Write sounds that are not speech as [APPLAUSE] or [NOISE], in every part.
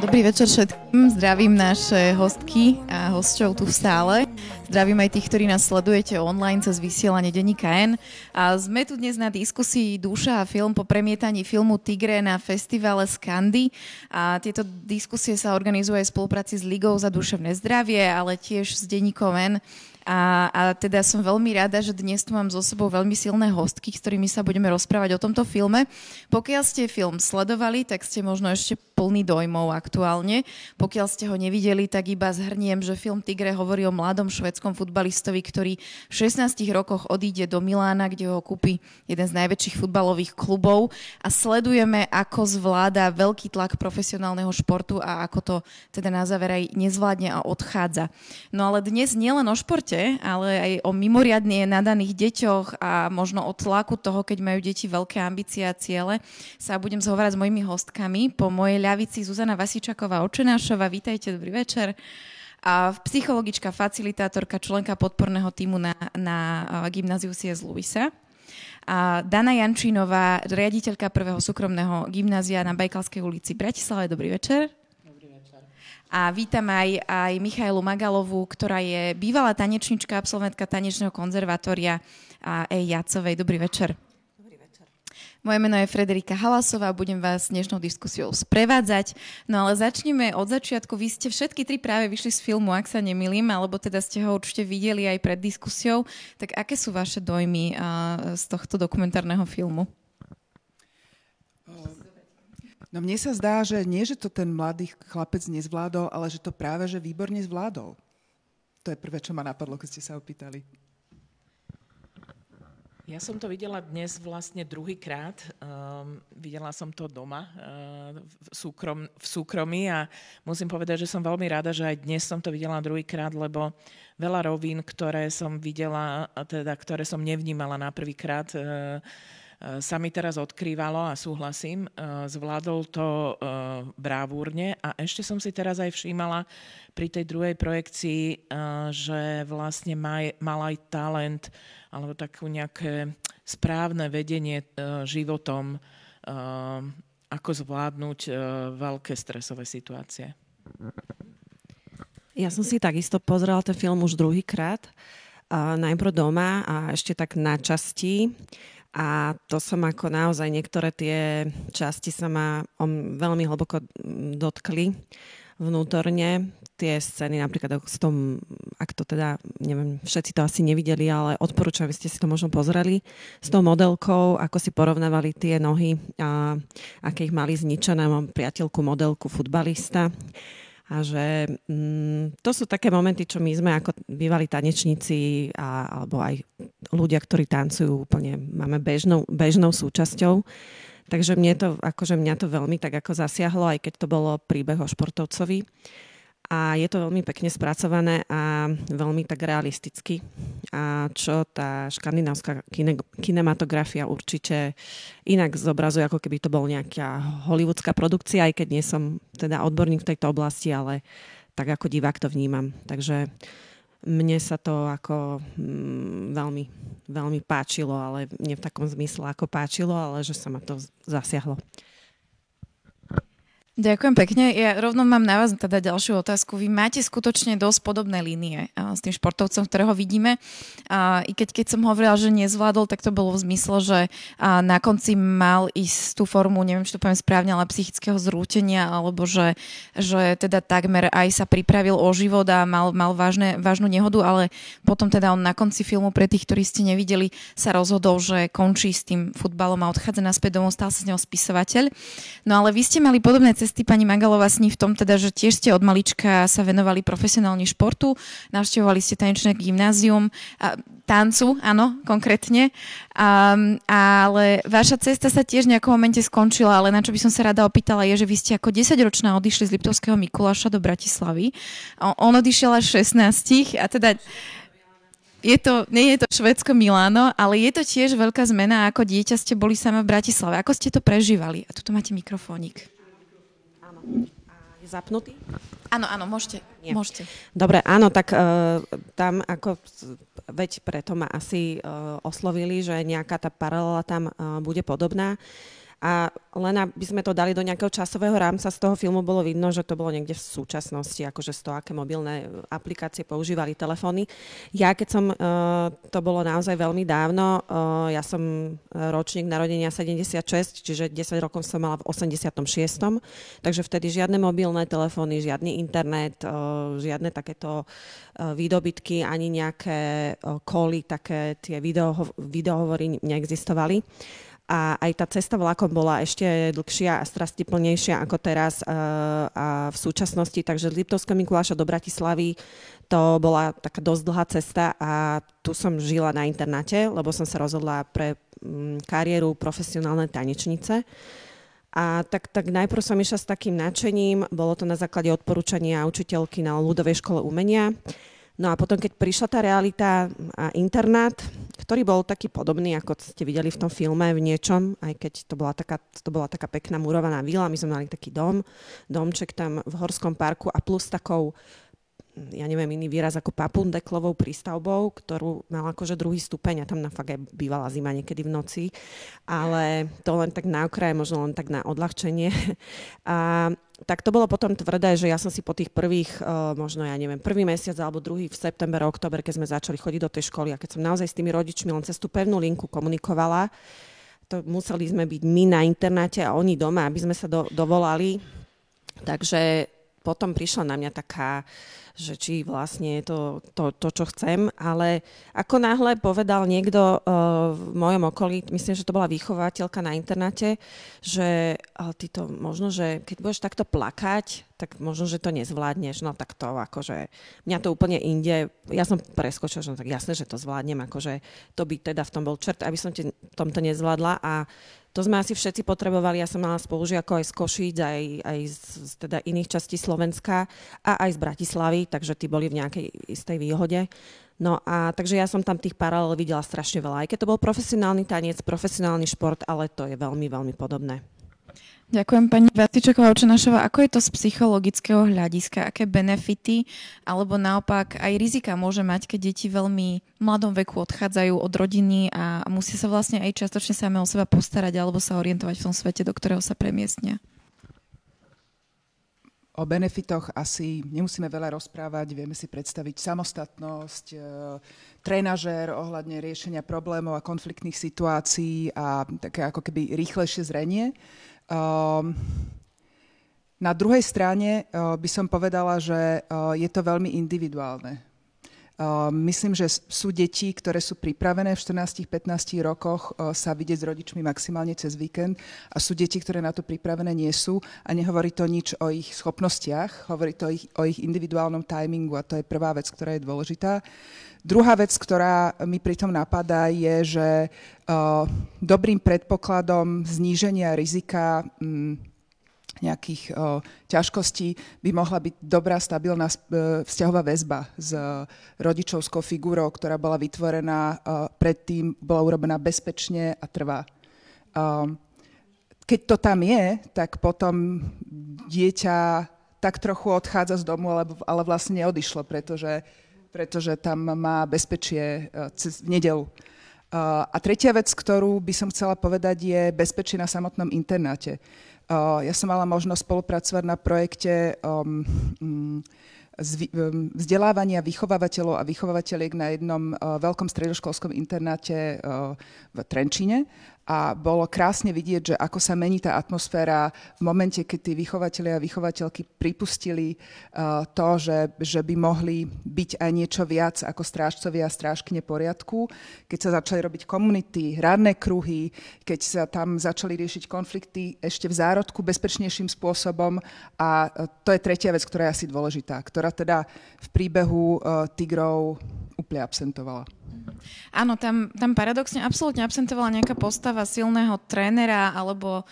Dobrý večer všetkým, zdravím naše hostky a hostčov tu v sále. Zdravím aj tých, ktorí nás sledujete online cez vysielanie denníka N. A sme tu dnes na diskusii Duša a film po premietaní filmu Tigre na festivale Skandy. A tieto diskusie sa organizujú aj v spolupráci s Ligou za duševné zdravie, ale tiež s denníkom N a, a teda som veľmi rada, že dnes tu mám so sebou veľmi silné hostky, s ktorými sa budeme rozprávať o tomto filme. Pokiaľ ste film sledovali, tak ste možno ešte plný dojmov aktuálne. Pokiaľ ste ho nevideli, tak iba zhrniem, že film Tigre hovorí o mladom švedskom futbalistovi, ktorý v 16 rokoch odíde do Milána, kde ho kúpi jeden z najväčších futbalových klubov a sledujeme, ako zvláda veľký tlak profesionálneho športu a ako to teda na záver aj nezvládne a odchádza. No ale dnes nielen o športe, ale aj o mimoriadne nadaných deťoch a možno o tlaku toho, keď majú deti veľké ambície a ciele, sa budem zhovárať s mojimi hostkami. Po mojej ľavici Zuzana Vasičaková Očenášova, vítajte, dobrý večer. A psychologička, facilitátorka, členka podporného týmu na, na gymnáziu C.S. Lewisa. A Dana Jančínová, riaditeľka prvého súkromného gymnázia na Bajkalskej ulici Bratislave. Dobrý večer. A vítam aj, aj Michailu Magalovú, ktorá je bývalá tanečnička, absolventka tanečného konzervatória Ej Jacovej. Dobrý večer. Moje meno je Frederika Halasová a budem vás dnešnou diskusiou sprevádzať. No ale začneme od začiatku. Vy ste všetky tri práve vyšli z filmu, ak sa nemilím, alebo teda ste ho určite videli aj pred diskusiou. Tak aké sú vaše dojmy z tohto dokumentárneho filmu? No mne sa zdá, že nie, že to ten mladý chlapec nezvládol, ale že to práve, že výborne zvládol. To je prvé, čo ma napadlo, keď ste sa opýtali. Ja som to videla dnes vlastne druhýkrát. Um, videla som to doma uh, v, súkrom, v súkromí a musím povedať, že som veľmi rada, že aj dnes som to videla druhýkrát, lebo veľa rovín, ktoré som videla, teda ktoré som nevnímala na prvýkrát, uh, sa mi teraz odkrývalo a súhlasím. Eh, zvládol to eh, brávúrne a ešte som si teraz aj všímala pri tej druhej projekcii, že vlastne mal aj talent alebo takú nejaké správne vedenie životom, ako zvládnuť veľké stresové situácie. Ja som si takisto pozrela ten film už druhýkrát. Najprv doma a ešte tak na časti. A to som ako naozaj, niektoré tie časti sa ma veľmi hlboko dotkli vnútorne. Tie scény napríklad s tom, ak to teda, neviem, všetci to asi nevideli, ale odporúčam, aby ste si to možno pozreli, s tou modelkou, ako si porovnávali tie nohy, a aké ich mali zničené. Mám priateľku, modelku, futbalista a že mm, to sú také momenty, čo my sme ako bývalí tanečníci a, alebo aj ľudia, ktorí tancujú úplne, máme bežnou, bežnou súčasťou. Takže mne to, akože mňa to veľmi tak ako zasiahlo, aj keď to bolo príbeh o športovcovi a je to veľmi pekne spracované a veľmi tak realisticky. A čo tá škandinávska kine, kinematografia určite inak zobrazuje, ako keby to bol nejaká hollywoodská produkcia, aj keď nie som teda odborník v tejto oblasti, ale tak ako divák to vnímam. Takže mne sa to ako mm, veľmi, veľmi páčilo, ale nie v takom zmysle ako páčilo, ale že sa ma to zasiahlo. Ďakujem pekne. Ja rovno mám na vás teda ďalšiu otázku. Vy máte skutočne dosť podobné línie s tým športovcom, ktorého vidíme. I keď, keď som hovorila, že nezvládol, tak to bolo v zmysle, že na konci mal ísť tú formu, neviem, či to poviem správne, ale psychického zrútenia, alebo že, že teda takmer aj sa pripravil o život a mal, mal vážne, vážnu nehodu, ale potom teda on na konci filmu, pre tých, ktorí ste nevideli, sa rozhodol, že končí s tým futbalom a odchádza naspäť domov, stal sa z neho spisovateľ. No ale vy ste mali podobné cesty cesty pani Magalová sní v tom teda, že tiež ste od malička sa venovali profesionálne športu, navštevovali ste tanečné gymnázium, a, tancu, áno, konkrétne, a, ale vaša cesta sa tiež v nejakom momente skončila, ale na čo by som sa rada opýtala je, že vy ste ako 10-ročná odišli z Liptovského Mikuláša do Bratislavy. On odišiel až 16 a teda je to, nie je to Švedsko Miláno, ale je to tiež veľká zmena, ako dieťa ste boli sama v Bratislave. Ako ste to prežívali? A tuto máte mikrofónik. Je zapnutý? Áno, áno, môžete. Nie. môžete. Dobre, áno, tak uh, tam ako, veď preto ma asi uh, oslovili, že nejaká tá paralela tam uh, bude podobná. A len aby sme to dali do nejakého časového rámca, z toho filmu bolo vidno, že to bolo niekde v súčasnosti, akože z toho, aké mobilné aplikácie používali telefóny. Ja, keď som, uh, to bolo naozaj veľmi dávno, uh, ja som ročník narodenia 76, čiže 10 rokov som mala v 86. Takže vtedy žiadne mobilné telefóny, žiadny internet, žiadne takéto výdobytky, ani nejaké koly, také tie video, videohovory neexistovali a aj tá cesta vlakom bola ešte dlhšia a strastiplnejšia ako teraz uh, a v súčasnosti. Takže z Liptovského Mikuláša do Bratislavy to bola taká dosť dlhá cesta a tu som žila na internáte, lebo som sa rozhodla pre um, kariéru profesionálnej tanečnice. A tak, tak najprv som išla s takým nadšením, bolo to na základe odporúčania učiteľky na ľudovej škole umenia. No a potom, keď prišla tá realita a internát, ktorý bol taký podobný, ako ste videli v tom filme v niečom, aj keď to bola taká, to bola taká pekná murovaná vila, my sme mali taký dom, domček tam v Horskom parku a plus takou ja neviem, iný výraz ako papundeklovou prístavbou, ktorú mal akože druhý stupeň a tam na fakt aj bývala zima niekedy v noci, ale to len tak na okraje, možno len tak na odľahčenie. [LAUGHS] A tak to bolo potom tvrdé, že ja som si po tých prvých, uh, možno ja neviem, prvý mesiac alebo druhý v september, október, keď sme začali chodiť do tej školy a keď som naozaj s tými rodičmi len cez tú pevnú linku komunikovala, to museli sme byť my na internáte a oni doma, aby sme sa do, dovolali. Takže potom prišla na mňa taká, že či vlastne je to, to, to, čo chcem, ale ako náhle povedal niekto uh, v mojom okolí, myslím, že to bola vychovateľka na internáte, že uh, ty to možno, že keď budeš takto plakať, tak možno, že to nezvládneš, no tak to akože, mňa to úplne inde, ja som preskočila, že no tak jasné, že to zvládnem, akože to by teda v tom bol čert, aby som te, tomto nezvládla a to sme asi všetci potrebovali. Ja som mala spolužiakov aj z Košíc, aj, aj z, teda iných častí Slovenska a aj z Bratislavy, takže tí boli v nejakej istej výhode. No a takže ja som tam tých paralel videla strašne veľa. Aj keď to bol profesionálny tanec, profesionálny šport, ale to je veľmi, veľmi podobné. Ďakujem pani Vatičeková Učenašová. Ako je to z psychologického hľadiska? Aké benefity alebo naopak aj rizika môže mať, keď deti veľmi v mladom veku odchádzajú od rodiny a musia sa vlastne aj častočne same o seba postarať alebo sa orientovať v tom svete, do ktorého sa premiestnia? O benefitoch asi nemusíme veľa rozprávať, vieme si predstaviť samostatnosť, e, trenažér ohľadne riešenia problémov a konfliktných situácií a také ako keby rýchlejšie zrenie. Um, na druhej strane uh, by som povedala, že uh, je to veľmi individuálne. Uh, myslím, že sú deti, ktoré sú pripravené v 14-15 rokoch uh, sa vidieť s rodičmi maximálne cez víkend a sú deti, ktoré na to pripravené nie sú a nehovorí to nič o ich schopnostiach, hovorí to ich, o ich individuálnom timingu a to je prvá vec, ktorá je dôležitá. Druhá vec, ktorá mi pritom napadá, je, že uh, dobrým predpokladom zníženia rizika um, nejakých uh, ťažkostí by mohla byť dobrá, stabilná uh, vzťahová väzba s uh, rodičovskou figurou, ktorá bola vytvorená uh, predtým, bola urobená bezpečne a trvá. Uh, keď to tam je, tak potom dieťa tak trochu odchádza z domu, ale, ale vlastne neodišlo, pretože pretože tam má bezpečie e, cez, v nedelu. E, a tretia vec, ktorú by som chcela povedať, je bezpečie na samotnom internáte. Ja som mala možnosť spolupracovať na projekte um, um, vzdelávania vychovávateľov a vychovávateľiek na jednom veľkom stredoškolskom internáte v Trenčíne a bolo krásne vidieť, že ako sa mení tá atmosféra v momente, keď tí vychovateľi a vychovateľky pripustili uh, to, že, že by mohli byť aj niečo viac ako strážcovia a strážkyne poriadku, keď sa začali robiť komunity, radné kruhy, keď sa tam začali riešiť konflikty ešte v zárodku bezpečnejším spôsobom. A uh, to je tretia vec, ktorá je asi dôležitá, ktorá teda v príbehu uh, tigrov úplne absentovala. Áno, tam, tam paradoxne absolútne absentovala nejaká postava silného trénera alebo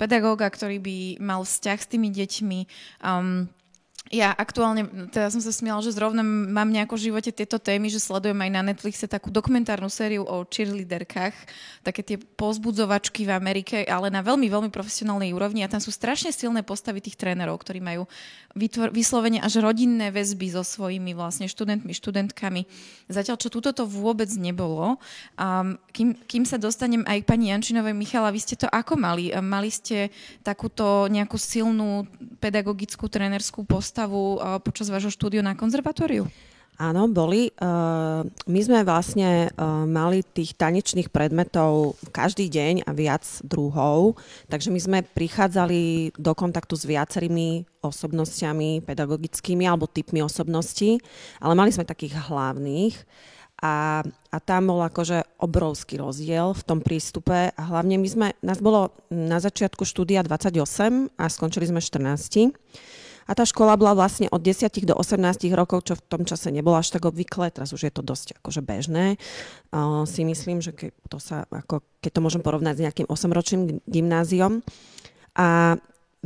pedagóga, ktorý by mal vzťah s tými deťmi. Um, ja aktuálne, teda som sa smiala, že zrovna mám nejako v živote tieto témy, že sledujem aj na Netflixe takú dokumentárnu sériu o cheerleaderkách, také tie pozbudzovačky v Amerike, ale na veľmi, veľmi profesionálnej úrovni a tam sú strašne silné postavy tých trénerov, ktorí majú vytvor- vyslovene až rodinné väzby so svojimi vlastne študentmi, študentkami. Zatiaľ, čo túto to vôbec nebolo. Um, kým, kým sa dostanem aj k pani Jančinovej, Michala, vy ste to ako mali? Mali ste takúto nejakú silnú pedagogickú trénerskú postavu postavu uh, počas vášho štúdiu na konzervatóriu? Áno, boli. Uh, my sme vlastne uh, mali tých tanečných predmetov každý deň a viac druhov, takže my sme prichádzali do kontaktu s viacerými osobnostiami pedagogickými alebo typmi osobností, ale mali sme takých hlavných a, a tam bol akože obrovský rozdiel v tom prístupe a hlavne my sme, nás bolo na začiatku štúdia 28 a skončili sme 14 a tá škola bola vlastne od 10 do 18 rokov, čo v tom čase nebolo až tak obvyklé, teraz už je to dosť akože bežné. Uh, si myslím, že keď to, sa, ako, keď to môžem porovnať s nejakým 8-ročným gymnáziom. A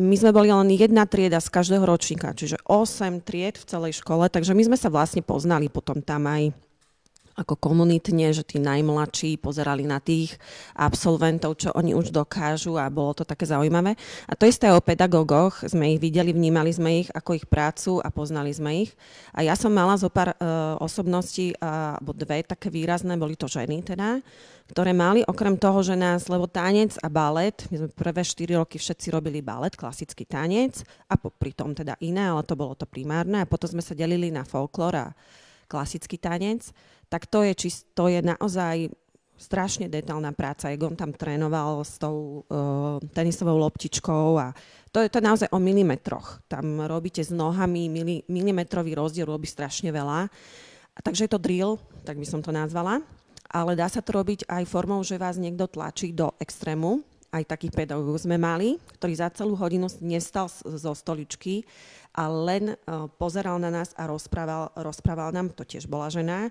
my sme boli len jedna trieda z každého ročníka, čiže 8 tried v celej škole, takže my sme sa vlastne poznali potom tam aj ako komunitne, že tí najmladší pozerali na tých absolventov, čo oni už dokážu a bolo to také zaujímavé. A to isté o pedagógoch, sme ich videli, vnímali sme ich ako ich prácu a poznali sme ich. A ja som mala zo pár uh, osobností, alebo dve také výrazné, boli to ženy teda, ktoré mali okrem toho, že nás, lebo tanec a balet, my sme prvé 4 roky všetci robili balet, klasický tanec a pri tom teda iné, ale to bolo to primárne a potom sme sa delili na folklór a klasický tanec, tak to je, čist, to je naozaj strašne detálna práca, jak on tam trénoval s tou uh, tenisovou loptičkou a to je to naozaj o milimetroch. Tam robíte s nohami, mili, milimetrový rozdiel robí strašne veľa. A takže je to drill, tak by som to nazvala. Ale dá sa to robiť aj formou, že vás niekto tlačí do extrému. Aj takých pedagógov sme mali, ktorý za celú hodinu nestal zo stoličky a len uh, pozeral na nás a rozprával, rozprával nám, to tiež bola žena,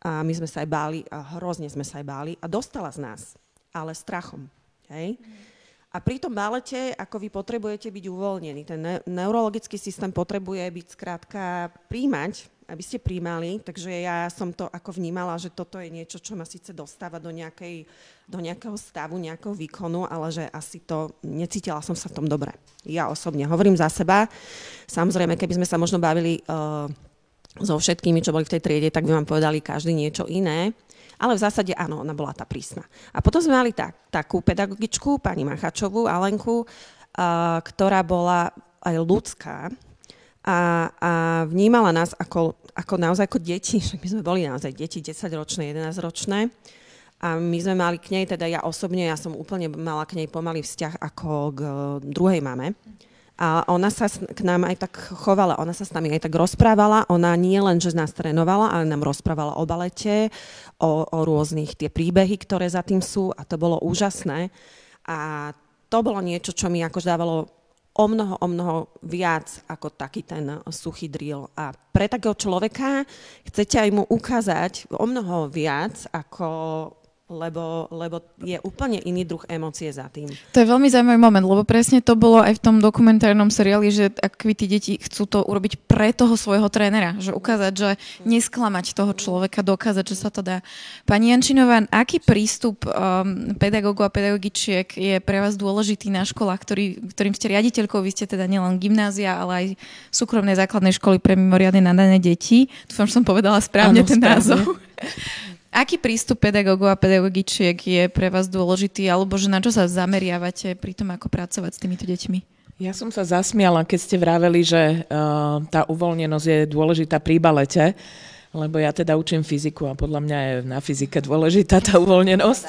a my sme sa aj báli, a hrozne sme sa aj báli a dostala z nás, ale strachom. Hej? A pri tom balete, ako vy potrebujete byť uvoľnení, ten ne- neurologický systém potrebuje byť skrátka príjmať, aby ste príjmali, takže ja som to ako vnímala, že toto je niečo, čo ma síce dostáva do, nejakej, do nejakého stavu, nejakého výkonu, ale že asi to necítila som sa v tom dobre. Ja osobne hovorím za seba. Samozrejme, keby sme sa možno bavili uh, so všetkými, čo boli v tej triede, tak by vám povedali každý niečo iné. Ale v zásade áno, ona bola tá prísna. A potom sme mali tak, takú pedagogičku, pani Machačovú, Alenku, uh, ktorá bola aj ľudská, a, a vnímala nás ako, ako naozaj ako deti, my sme boli naozaj deti, 10-ročné, 11-ročné. A my sme mali k nej, teda ja osobne, ja som úplne mala k nej pomalý vzťah ako k druhej mame. A ona sa k nám aj tak chovala, ona sa s nami aj tak rozprávala. Ona nie len, že nás trénovala, ale nám rozprávala o balete, o, o rôznych tie príbehy, ktoré za tým sú a to bolo úžasné. A to bolo niečo, čo mi akož dávalo o mnoho, o mnoho viac ako taký ten suchý drill. A pre takého človeka chcete aj mu ukázať o mnoho viac ako lebo, lebo je úplne iný druh emócie za tým. To je veľmi zaujímavý moment, lebo presne to bolo aj v tom dokumentárnom seriáli, že ak tí deti chcú to urobiť pre toho svojho trénera, že ukázať, že nesklamať toho človeka, dokázať, že sa to dá. Pani Jančinová, aký prístup um, pedagógov a pedagogičiek je pre vás dôležitý na školách, ktorý, ktorým ste riaditeľkou, vy ste teda nielen gymnázia, ale aj súkromnej základnej školy pre mimoriadne nadané deti. Dúfam, že som povedala správne ano, ten správne. názov. [LAUGHS] Aký prístup pedagógov a pedagogičiek je pre vás dôležitý, alebo že na čo sa zameriavate pri tom, ako pracovať s týmito deťmi? Ja som sa zasmiala, keď ste vraveli, že uh, tá uvoľnenosť je dôležitá pri balete, lebo ja teda učím fyziku a podľa mňa je na fyzike dôležitá tá uvoľnenosť.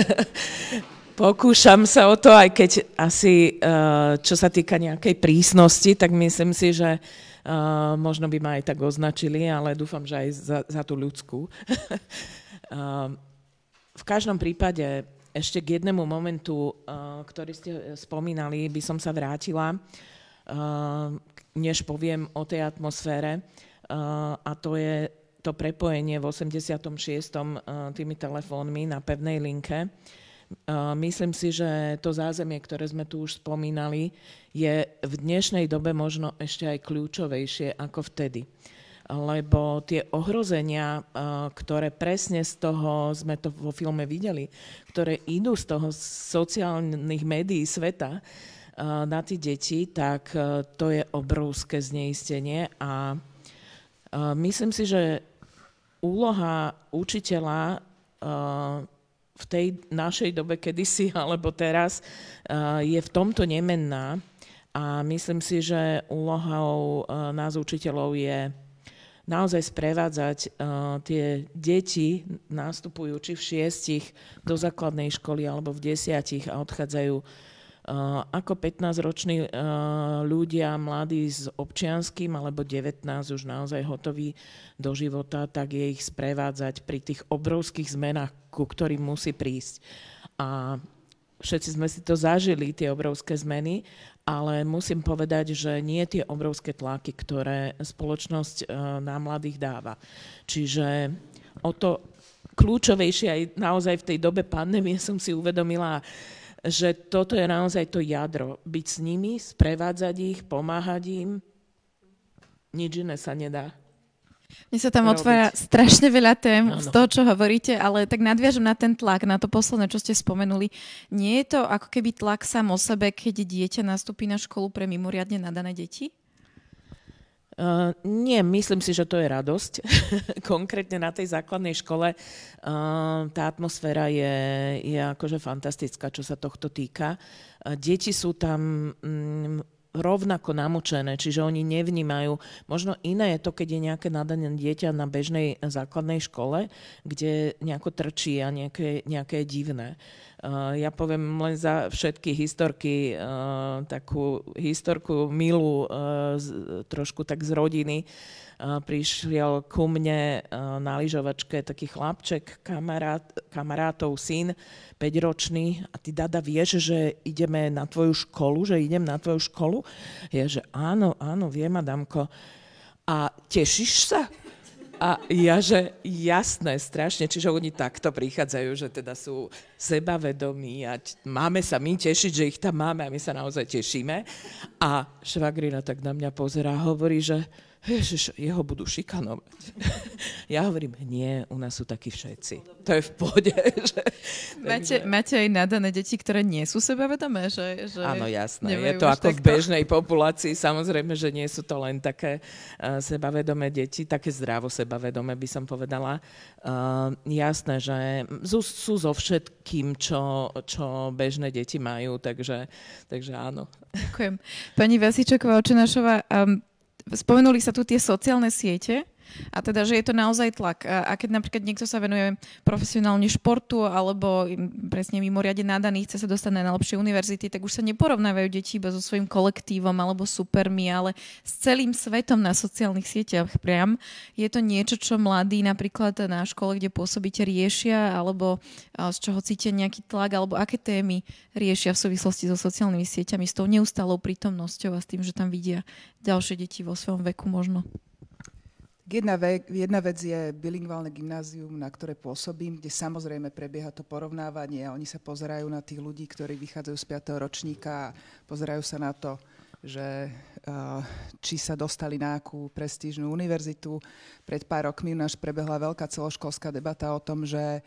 [LAUGHS] Pokúšam sa o to, aj keď asi, uh, čo sa týka nejakej prísnosti, tak myslím si, že Uh, možno by ma aj tak označili, ale dúfam, že aj za, za tú ľudskú. uh, [LAUGHS] v každom prípade ešte k jednému momentu, uh, ktorý ste spomínali, by som sa vrátila, než poviem o tej atmosfére. A to je to prepojenie v 86. Uh, tými telefónmi na pevnej linke Myslím si, že to zázemie, ktoré sme tu už spomínali, je v dnešnej dobe možno ešte aj kľúčovejšie ako vtedy. Lebo tie ohrozenia, ktoré presne z toho, sme to vo filme videli, ktoré idú z toho sociálnych médií sveta na tie deti, tak to je obrovské zneistenie a myslím si, že úloha učiteľa v tej našej dobe kedysi [LAUGHS] alebo teraz je v tomto nemenná. A myslím si, že úlohou nás učiteľov je naozaj sprevádzať tie deti, nástupujú či v šiestich do základnej školy alebo v desiatich a odchádzajú ako 15-roční ľudia, mladí s občianským alebo 19 už naozaj hotoví do života, tak je ich sprevádzať pri tých obrovských zmenách, ku ktorým musí prísť. A všetci sme si to zažili, tie obrovské zmeny, ale musím povedať, že nie tie obrovské tlaky, ktoré spoločnosť na mladých dáva. Čiže o to kľúčovejšie aj naozaj v tej dobe pandémie som si uvedomila, že toto je naozaj to jadro. Byť s nimi, sprevádzať ich, pomáhať im. Nič iné sa nedá. Mne sa tam otvára strašne veľa tém ano. z toho, čo hovoríte, ale tak nadviažem na ten tlak, na to posledné, čo ste spomenuli. Nie je to ako keby tlak sám o sebe, keď dieťa nastúpi na školu pre mimoriadne nadané deti? Uh, nie, myslím si, že to je radosť. [LAUGHS] Konkrétne na tej základnej škole uh, tá atmosféra je, je akože fantastická, čo sa tohto týka. Uh, deti sú tam um, rovnako namočené, čiže oni nevnímajú. Možno iné je to, keď je nejaké nadané dieťa na bežnej základnej škole, kde nejako trčí a nejaké, nejaké divné. Uh, ja poviem len za všetky historky uh, takú historku milú, uh, z, trošku tak z rodiny. Prišiel ku mne na lyžovačke taký chlapček, kamarát, kamarátov syn, 5-ročný a ty dada vieš, že ideme na tvoju školu, že idem na tvoju školu? Ja, že áno, áno, viem, Adamko. A tešíš sa? A ja, že jasné, strašne, čiže oni takto prichádzajú, že teda sú sebavedomí a máme sa my tešiť, že ich tam máme a my sa naozaj tešíme. A švagrina tak na mňa pozerá a hovorí, že Ježiš, jeho budú šikanovať. [LAUGHS] ja hovorím, nie, u nás sú takí všetci. To je v pôde. [LAUGHS] Že... Máte, Takže... máte aj nadané deti, ktoré nie sú sebavedomé? Že, že Áno, jasné. Je to ako takto. v bežnej populácii. Samozrejme, že nie sú to len také uh, sebavedomé deti, také zdravo sebavedomé by som povedala. Uh, jasné, že sú, sú so všetkým, čo, čo bežné deti majú, takže, takže áno. Ďakujem. Pani Vasičeková Očenášová, um, spomenuli sa tu tie sociálne siete. A teda, že je to naozaj tlak. A keď napríklad niekto sa venuje profesionálne športu alebo presne mimoriadne nadaný, chce sa dostať na najlepšie univerzity, tak už sa neporovnávajú deti iba so svojím kolektívom alebo supermi, ale s celým svetom na sociálnych sieťach priam. Je to niečo, čo mladí napríklad na škole, kde pôsobíte, riešia alebo z čoho cítia nejaký tlak alebo aké témy riešia v súvislosti so sociálnymi sieťami, s tou neustálou prítomnosťou a s tým, že tam vidia ďalšie deti vo svojom veku možno. Jedna, ve, jedna vec je bilingválne gymnázium, na ktoré pôsobím, kde samozrejme prebieha to porovnávanie a oni sa pozerajú na tých ľudí, ktorí vychádzajú z 5. ročníka a pozerajú sa na to, že uh, či sa dostali na akú prestížnú univerzitu. Pred pár rokmi u nás prebehla veľká celoškolská debata o tom, že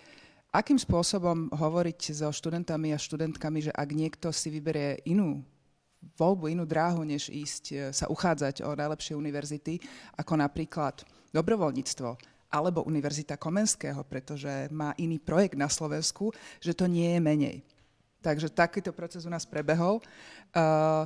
akým spôsobom hovoriť so študentami a študentkami, že ak niekto si vyberie inú voľbu, inú dráhu, než ísť e, sa uchádzať o najlepšie univerzity, ako napríklad dobrovoľníctvo alebo Univerzita Komenského, pretože má iný projekt na Slovensku, že to nie je menej. Takže takýto proces u nás prebehol. Uh,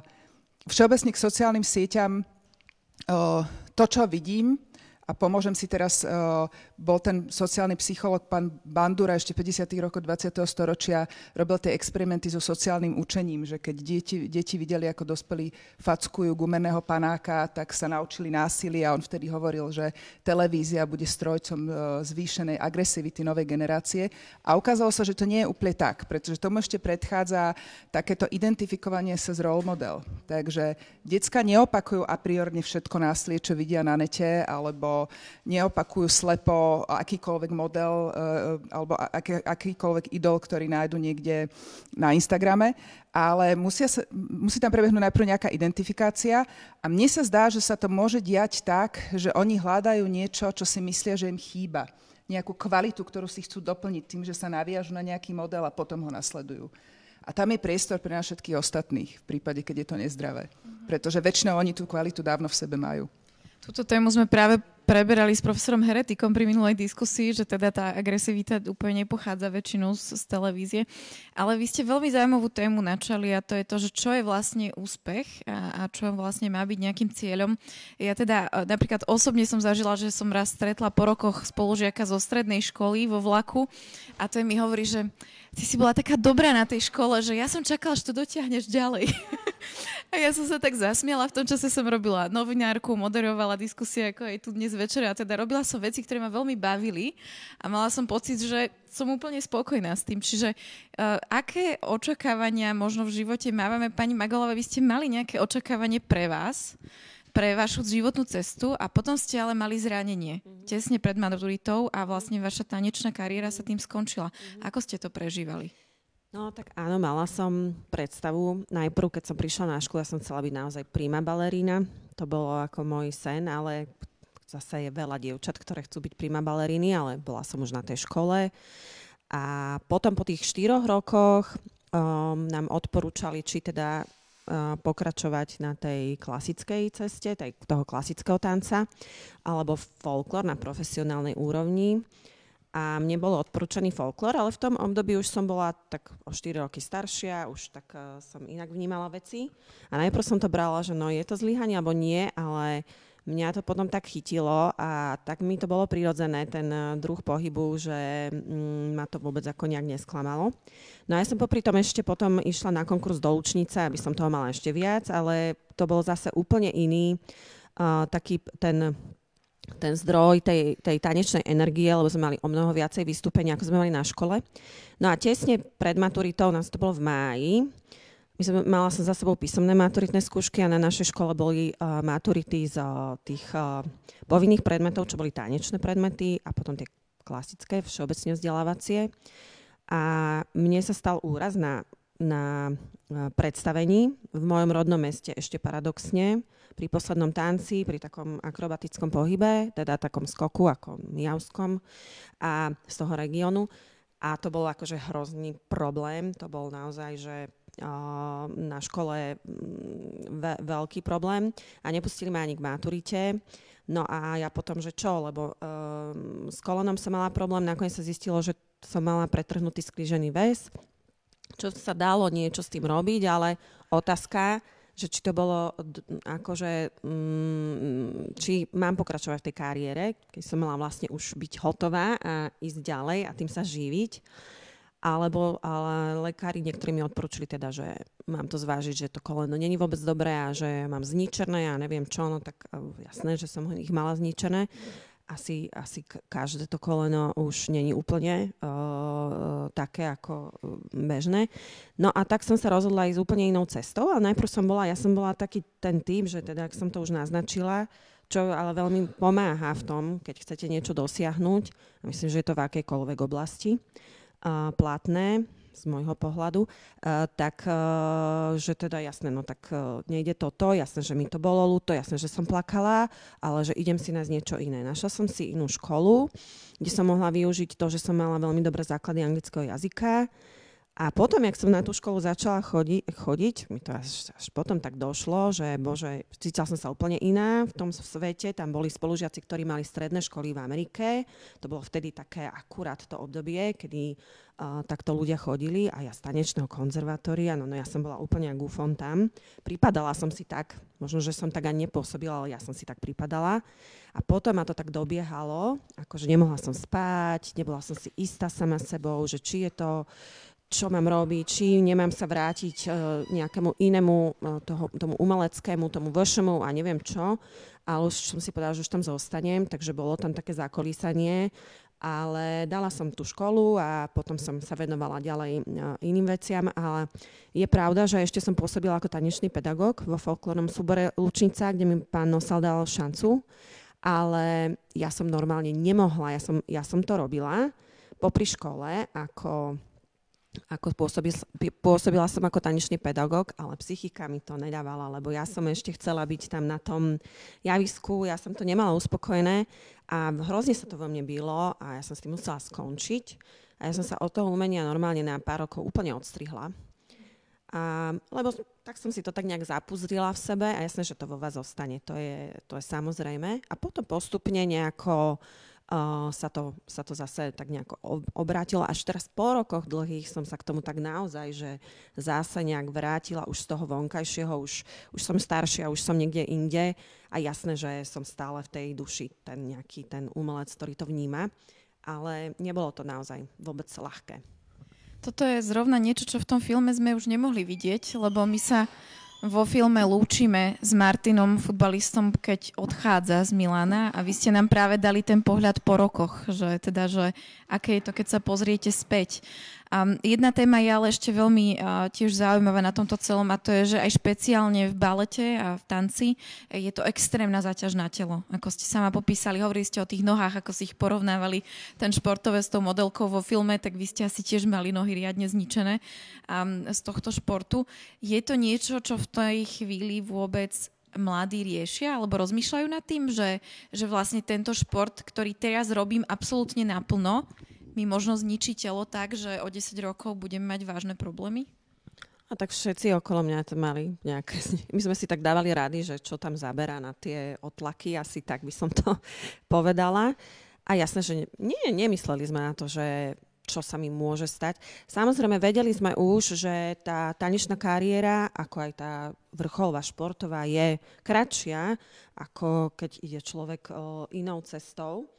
všeobecne k sociálnym sieťam uh, to, čo vidím, a pomôžem si teraz, uh, bol ten sociálny psycholog pán Bandura ešte 50. rokov 20. storočia, robil tie experimenty so sociálnym učením, že keď deti, deti videli, ako dospelí fackujú gumeného panáka, tak sa naučili násilie a on vtedy hovoril, že televízia bude strojcom uh, zvýšenej agresivity novej generácie. A ukázalo sa, že to nie je úplne tak, pretože tomu ešte predchádza takéto identifikovanie sa z role model. Takže decka neopakujú a priorne všetko násilie, čo vidia na nete, alebo alebo neopakujú slepo akýkoľvek model uh, alebo aký, akýkoľvek idol, ktorý nájdu niekde na Instagrame, ale musia sa, musí tam prebehnúť najprv nejaká identifikácia a mne sa zdá, že sa to môže diať tak, že oni hľadajú niečo, čo si myslia, že im chýba nejakú kvalitu, ktorú si chcú doplniť tým, že sa naviažu na nejaký model a potom ho nasledujú. A tam je priestor pre nás všetkých ostatných, v prípade, keď je to nezdravé. Pretože väčšinou oni tú kvalitu dávno v sebe majú. Túto tému sme práve preberali s profesorom Heretikom pri minulej diskusii, že teda tá agresivita úplne nepochádza väčšinou z, z televízie. Ale vy ste veľmi zaujímavú tému načali a to je to, že čo je vlastne úspech a, a čo vlastne má byť nejakým cieľom. Ja teda e, napríklad osobne som zažila, že som raz stretla po rokoch spolužiaka zo strednej školy vo vlaku a ten mi hovorí, že ty si bola taká dobrá na tej škole, že ja som čakala, že to dotiahneš ďalej. [LAUGHS] a ja som sa tak zasmiala. V tom čase som robila novinárku, moderovala diskusie ako aj tu dnes večer a teda robila som veci, ktoré ma veľmi bavili a mala som pocit, že som úplne spokojná s tým. Čiže uh, aké očakávania možno v živote máme? Pani Magalova, vy ste mali nejaké očakávanie pre vás? pre vašu životnú cestu a potom ste ale mali zranenie mm-hmm. tesne pred maturitou a vlastne vaša tanečná kariéra sa tým skončila. Mm-hmm. Ako ste to prežívali? No tak áno, mala som predstavu. Najprv, keď som prišla na školu, ja som chcela byť naozaj príma balerína. To bolo ako môj sen, ale zase je veľa dievčat, ktoré chcú byť príma baleríny, ale bola som už na tej škole. A potom po tých štyroch rokoch um, nám odporúčali, či teda pokračovať na tej klasickej ceste, tej, toho klasického tanca, alebo folklór na profesionálnej úrovni. A mne bolo odporúčaný folklór, ale v tom období už som bola tak o 4 roky staršia, už tak uh, som inak vnímala veci. A najprv som to brala, že no je to zlyhanie alebo nie, ale mňa to potom tak chytilo a tak mi to bolo prirodzené, ten eh, druh pohybu, že mm, ma to vôbec ako nejak nesklamalo. No a ja som popri tom ešte potom išla na konkurs do Lučnice, aby som toho mala ešte viac, ale to bol zase úplne iný uh, taký ten ten zdroj tej, tej tanečnej energie, lebo sme mali o mnoho viacej vystúpenia, ako sme mali na škole. No a tesne pred maturitou, nás to bolo v máji, my sme, mala som za sebou písomné maturitné skúšky a na našej škole boli uh, maturity z uh, tých uh, povinných predmetov, čo boli tanečné predmety a potom tie klasické, všeobecne vzdelávacie. A mne sa stal úraz na, na predstavení v mojom rodnom meste ešte paradoxne pri poslednom tanci, pri takom akrobatickom pohybe, teda takom skoku ako mijavskom a z toho regiónu. A to bol akože hrozný problém. To bol naozaj, že na škole mm, ve- veľký problém a nepustili ma ani k maturite. No a ja potom, že čo, lebo um, s kolonom som mala problém, nakoniec sa zistilo, že som mala pretrhnutý skrížený väz, čo sa dalo niečo s tým robiť, ale otázka, že či to bolo akože, um, či mám pokračovať v tej kariére, keď som mala vlastne už byť hotová a ísť ďalej a tým sa živiť alebo ale lekári niektorí mi odporúčili teda, že mám to zvážiť, že to koleno není vôbec dobré a že mám zničené a neviem čo, no tak e, jasné, že som ich mala zničené. Asi, asi každé to koleno už není úplne uh, také ako bežné. No a tak som sa rozhodla ísť úplne inou cestou, ale najprv som bola, ja som bola taký ten tým, že teda, ak som to už naznačila, čo ale veľmi pomáha v tom, keď chcete niečo dosiahnuť, myslím, že je to v akejkoľvek oblasti, platné z môjho pohľadu, tak že teda jasné, no tak nejde toto, jasné, že mi to bolo ľúto, jasné, že som plakala, ale že idem si nájsť niečo iné. Našla som si inú školu, kde som mohla využiť to, že som mala veľmi dobré základy anglického jazyka, a potom, jak som na tú školu začala chodi- chodiť, mi to až, až potom tak došlo, že bože, cítila som sa úplne iná v tom svete. Tam boli spolužiaci, ktorí mali stredné školy v Amerike. To bolo vtedy také akurát to obdobie, kedy uh, takto ľudia chodili a ja z tanečného konzervatória, no, no ja som bola úplne gufon tam. Pripadala som si tak, možno, že som tak ani nepôsobila, ale ja som si tak pripadala. A potom ma to tak dobiehalo, akože nemohla som spať, nebola som si istá sama sebou, že či je to čo mám robiť, či nemám sa vrátiť uh, nejakému inému, uh, toho, tomu umeleckému, tomu vršomu a neviem čo. Ale už som si povedala, že už tam zostanem, takže bolo tam také zakolísanie. Ale dala som tú školu a potom som sa venovala ďalej uh, iným veciam. Ale je pravda, že ešte som pôsobila ako tanečný pedagóg vo folklórnom súbore Lučnica, kde mi pán Nosal dal šancu ale ja som normálne nemohla, ja som, ja som to robila popri škole ako ako pôsobil, pôsobila som ako tanečný pedagóg, ale psychika mi to nedávala, lebo ja som ešte chcela byť tam na tom javisku, ja som to nemala uspokojené a hrozne sa to vo mne bylo a ja som s tým musela skončiť a ja som sa od toho umenia normálne na pár rokov úplne odstrihla. A, lebo tak som si to tak nejak zapuzrila v sebe a jasné, že to vo vás zostane, to je, to je samozrejme. A potom postupne nejako sa, to, sa to zase tak nejako obrátilo. Až teraz po rokoch dlhých som sa k tomu tak naozaj, že zase nejak vrátila už z toho vonkajšieho, už, už som staršia, už som niekde inde a jasné, že som stále v tej duši ten nejaký ten umelec, ktorý to vníma. Ale nebolo to naozaj vôbec ľahké. Toto je zrovna niečo, čo v tom filme sme už nemohli vidieť, lebo my sa vo filme lúčime s Martinom, futbalistom, keď odchádza z Milana a vy ste nám práve dali ten pohľad po rokoch, že teda, že aké je to, keď sa pozriete späť. A jedna téma je ale ešte veľmi uh, tiež zaujímavá na tomto celom a to je, že aj špeciálne v balete a v tanci je to extrémna záťaž na telo. Ako ste sama popísali, hovorili ste o tých nohách, ako si ich porovnávali ten športové s tou modelkou vo filme, tak vy ste asi tiež mali nohy riadne zničené um, z tohto športu. Je to niečo, čo v tej chvíli vôbec mladí riešia alebo rozmýšľajú nad tým, že, že vlastne tento šport, ktorý teraz robím absolútne naplno, mi možno zničí telo tak, že o 10 rokov budem mať vážne problémy? A tak všetci okolo mňa to mali nejaké... [LAUGHS] My sme si tak dávali rady, že čo tam zaberá na tie otlaky, asi tak by som to [LAUGHS] povedala. A jasné, že nie, nemysleli sme na to, že čo sa mi môže stať. Samozrejme, vedeli sme už, že tá tanečná kariéra, ako aj tá vrcholová športová, je kratšia, ako keď ide človek o, inou cestou.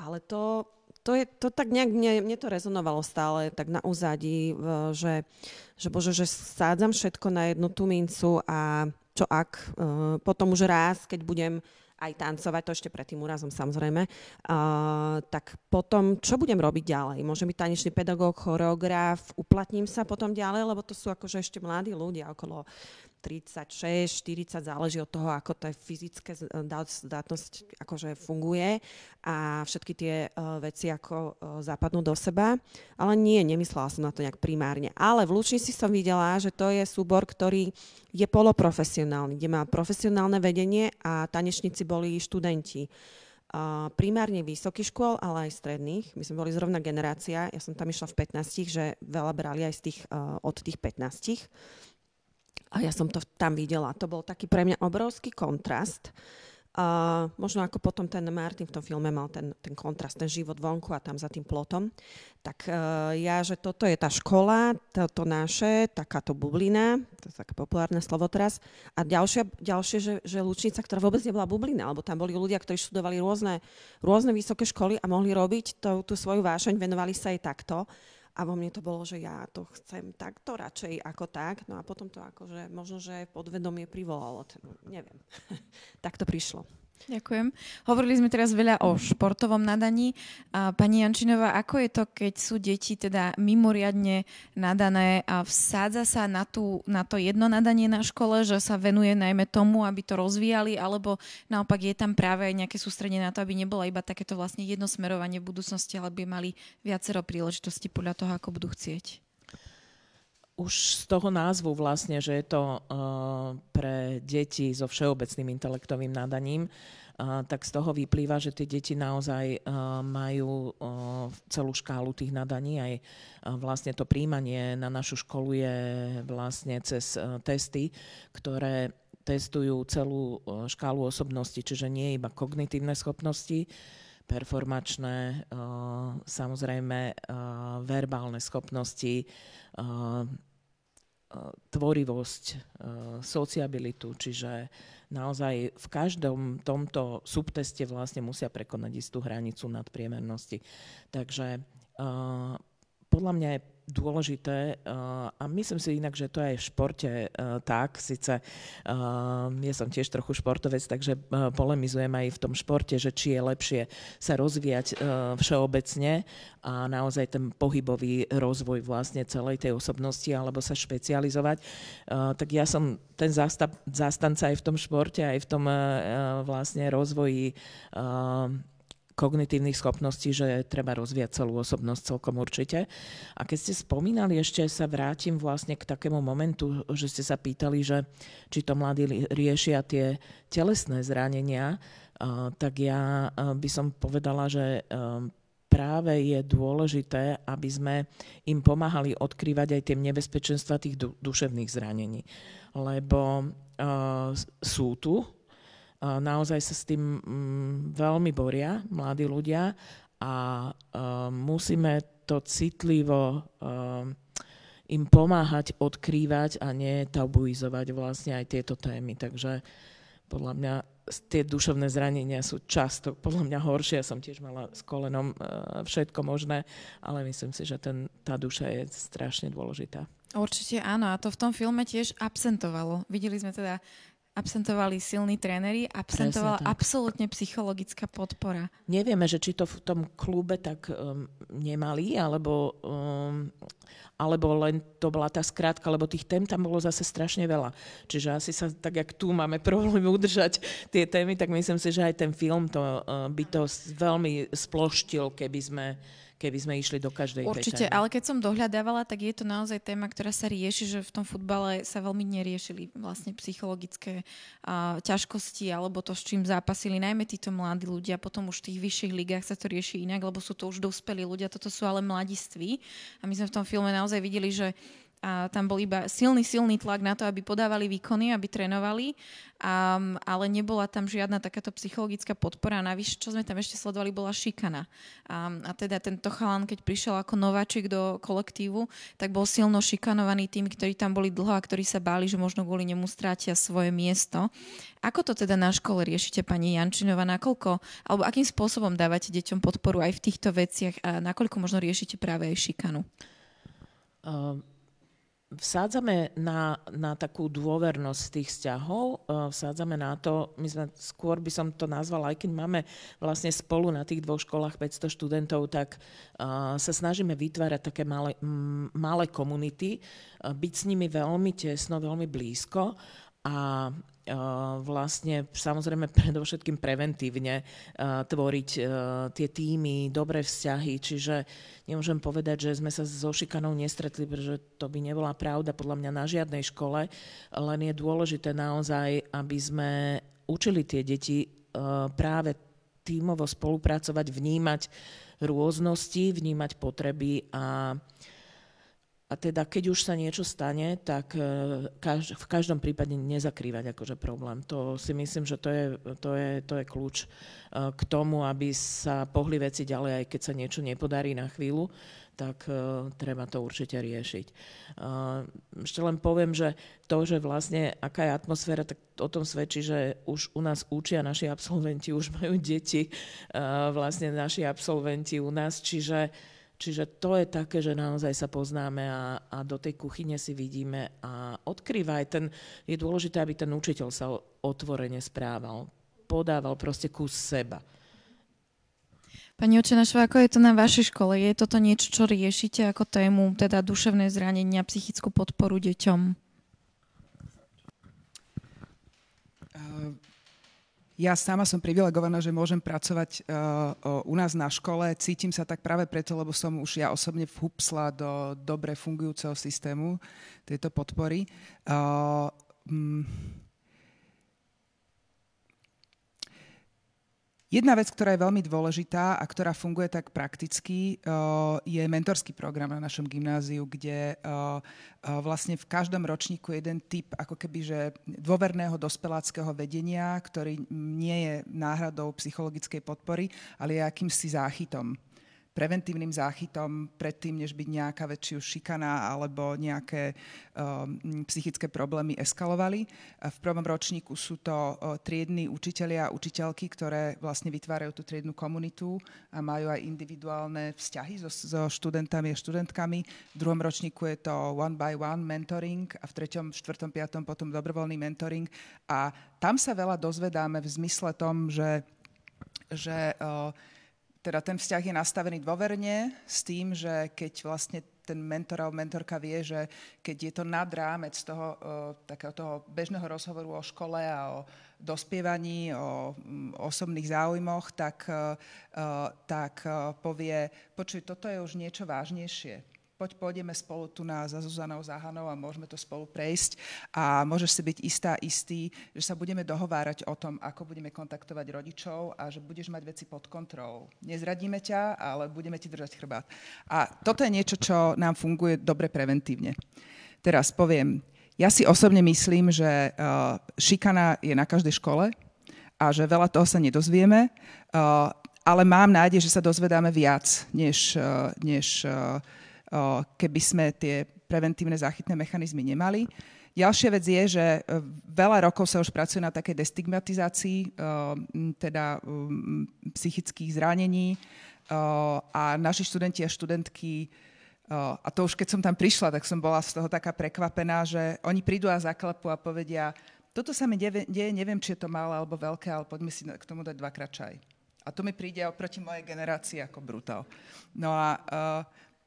Ale to to, je, to tak nejak mne, mne to rezonovalo stále tak na úzadí, že, že bože, že sádzam všetko na jednu tú mincu a čo ak uh, potom už raz, keď budem aj tancovať, to ešte pred tým úrazom samozrejme, uh, tak potom čo budem robiť ďalej? Môžem byť tanečný pedagóg, choreograf, uplatním sa potom ďalej, lebo to sú akože ešte mladí ľudia okolo 36, 40, záleží od toho, ako tá fyzické zdatnosť akože funguje a všetky tie uh, veci ako uh, zapadnú do seba. Ale nie, nemyslela som na to nejak primárne. Ale v Lučnici som videla, že to je súbor, ktorý je poloprofesionálny, kde má profesionálne vedenie a tanečníci boli študenti. Uh, primárne vysokých škôl, ale aj stredných. My sme boli zrovna generácia, ja som tam išla v 15, že veľa brali aj z tých, uh, od tých 15. A ja som to tam videla. To bol taký pre mňa obrovský kontrast. Uh, možno ako potom ten Martin v tom filme mal ten, ten kontrast, ten život vonku a tam za tým plotom. Tak uh, ja, že toto je tá škola, toto naše, takáto bublina, to je také populárne slovo teraz. A ďalšia, ďalšie, že, že Lučnica, ktorá vôbec nebola bublina, lebo tam boli ľudia, ktorí študovali rôzne, rôzne vysoké školy a mohli robiť tú, tú svoju vášeň, venovali sa jej takto. A vo mne to bolo, že ja to chcem takto radšej ako tak. No a potom to akože možno, že podvedomie privolalo. Neviem. [LAUGHS] tak to prišlo. Ďakujem. Hovorili sme teraz veľa o športovom nadaní. Pani Jančinová, ako je to, keď sú deti teda mimoriadne nadané a vsádza sa na, tú, na to jedno nadanie na škole, že sa venuje najmä tomu, aby to rozvíjali, alebo naopak je tam práve nejaké sústredenie na to, aby nebolo iba takéto vlastne jednosmerovanie v budúcnosti, ale by mali viacero príležitostí podľa toho, ako budú chcieť? Už z toho názvu vlastne, že je to uh, pre deti so všeobecným intelektovým nadaním, uh, tak z toho vyplýva, že tie deti naozaj uh, majú celú škálu tých nadaní. Aj vlastne to príjmanie na našu školu je vlastne cez testy, ktoré testujú celú škálu osobnosti, čiže nie iba kognitívne schopnosti, performačné, uh, samozrejme uh, verbálne schopnosti, uh, tvorivosť, sociabilitu, čiže naozaj v každom tomto subteste vlastne musia prekonať istú hranicu nadpriemernosti. Takže podľa mňa je dôležité a myslím si inak, že to je aj v športe tak, síce ja som tiež trochu športovec, takže polemizujem aj v tom športe, že či je lepšie sa rozvíjať všeobecne a naozaj ten pohybový rozvoj vlastne celej tej osobnosti alebo sa špecializovať. Tak ja som ten zastanca aj v tom športe, aj v tom vlastne rozvoji kognitívnych schopností, že treba rozvíjať celú osobnosť celkom určite. A keď ste spomínali, ešte sa vrátim vlastne k takému momentu, že ste sa pýtali, že či to mladí riešia tie telesné zranenia, tak ja by som povedala, že práve je dôležité, aby sme im pomáhali odkrývať aj tie nebezpečenstva tých duševných zranení. Lebo sú tu, naozaj sa s tým mm, veľmi boria mladí ľudia a musíme to citlivo im pomáhať odkrývať a netabuizovať vlastne aj tieto témy. Takže podľa mňa tie duševné zranenia sú často podľa mňa horšie. Ja som tiež mala s kolenom všetko možné, ale myslím si, že ten, tá duša je strašne dôležitá. Určite áno, a to v tom filme tiež absentovalo. Videli sme teda absentovali silní tréneri, absentovala absolútne psychologická podpora. Nevieme, že či to v tom klube tak um, nemali, alebo, um, alebo len to bola tá skrátka, lebo tých tém tam bolo zase strašne veľa. Čiže asi sa, tak jak tu máme problém [LAUGHS] udržať tie témy, tak myslím si, že aj ten film to, uh, by to veľmi sploštil, keby sme keby sme išli do každej Určite, ale keď som dohľadávala, tak je to naozaj téma, ktorá sa rieši, že v tom futbale sa veľmi neriešili vlastne psychologické uh, ťažkosti alebo to, s čím zápasili najmä títo mladí ľudia. Potom už v tých vyšších ligách sa to rieši inak, lebo sú to už dospelí ľudia, toto sú ale mladiství. A my sme v tom filme naozaj videli, že a tam bol iba silný, silný tlak na to, aby podávali výkony, aby trénovali, a, ale nebola tam žiadna takáto psychologická podpora. Navyše, čo sme tam ešte sledovali, bola šikana. A, a teda tento chalan, keď prišiel ako nováčik do kolektívu, tak bol silno šikanovaný tými, ktorí tam boli dlho a ktorí sa báli, že možno kvôli nemu strátia svoje miesto. Ako to teda na škole riešite, pani Jančinová? Nakoľko, alebo akým spôsobom dávate deťom podporu aj v týchto veciach a nakoľko možno riešite práve aj šikanu? Um vsádzame na, na takú dôvernosť tých vzťahov, e, vsádzame na to, my sme skôr by som to nazval, aj keď máme vlastne spolu na tých dvoch školách 500 študentov, tak uh, sa snažíme vytvárať také malé, malé komunity, uh, byť s nimi veľmi tesno, veľmi blízko a vlastne samozrejme [LAUGHS] predovšetkým preventívne tvoriť tie týmy, dobré vzťahy, čiže nemôžem povedať, že sme sa so šikanou nestretli, pretože to by nebola pravda podľa mňa na žiadnej škole, len je dôležité naozaj, aby sme učili tie deti práve tímovo spolupracovať, vnímať rôznosti, vnímať potreby a a teda, keď už sa niečo stane, tak e, v každom prípade nezakrývať akože problém. To si myslím, že to je, to je, to je kľúč e, k tomu, aby sa pohli veci ďalej, aj keď sa niečo nepodarí na chvíľu, tak uh, treba to určite riešiť. Uh, ešte len poviem, že to, že vlastne aká je atmosféra, tak o tom svedčí, že už u nás učia naši absolventi, už majú deti, vlastne naši absolventi u nás, čiže Čiže to je také, že naozaj sa poznáme a, a do tej kuchyne si vidíme a odkrýva aj ten, je dôležité, aby ten učiteľ sa otvorene správal, podával proste kus seba. Pani Očenašová, ako je to na vašej škole? Je toto niečo, čo riešite ako tému, teda duševné zranenia, psychickú podporu deťom? Ja sama som privilegovaná, že môžem pracovať uh, u nás na škole. Cítim sa tak práve preto, lebo som už ja osobne vhupsla do dobre fungujúceho systému tejto podpory. Uh, Jedna vec, ktorá je veľmi dôležitá a ktorá funguje tak prakticky, je mentorský program na našom gymnáziu, kde vlastne v každom ročníku jeden typ ako keby, že dôverného dospeláckého vedenia, ktorý nie je náhradou psychologickej podpory, ale je akýmsi záchytom preventívnym záchytom predtým, než byť nejaká väčšia šikana alebo nejaké um, psychické problémy eskalovali. V prvom ročníku sú to triední učitelia a učiteľky, ktoré vlastne vytvárajú tú triednu komunitu a majú aj individuálne vzťahy so, so študentami a študentkami. V druhom ročníku je to one by one mentoring a v treťom, štvrtom, piatom potom dobrovoľný mentoring. A tam sa veľa dozvedáme v zmysle tom, že, že uh, teda ten vzťah je nastavený dôverne s tým, že keď vlastne ten mentor alebo mentorka vie, že keď je to nad rámec toho, uh, takého toho bežného rozhovoru o škole a o dospievaní, o osobných záujmoch, tak, uh, tak uh, povie, počuj, toto je už niečo vážnejšie poď pôjdeme spolu tu na za Zuzanou Záhanou a môžeme to spolu prejsť a môžeš si byť istá, istý, že sa budeme dohovárať o tom, ako budeme kontaktovať rodičov a že budeš mať veci pod kontrolou. Nezradíme ťa, ale budeme ti držať chrbát. A toto je niečo, čo nám funguje dobre preventívne. Teraz poviem, ja si osobne myslím, že uh, šikana je na každej škole a že veľa toho sa nedozvieme, uh, ale mám nádej, že sa dozvedáme viac, než, uh, než keby sme tie preventívne záchytné mechanizmy nemali. Ďalšia vec je, že e, veľa rokov sa už pracuje na takej destigmatizácii e, teda psychických zranení e, a naši študenti a študentky a to už keď som tam prišla, tak som bola z toho taká prekvapená, že oni prídu a zaklepu a povedia, toto sa mi deje, neviem, či je to malé alebo veľké, ale poďme si k tomu dať dvakrát čaj. A to mi príde oproti mojej generácii ako brutál. No a uh,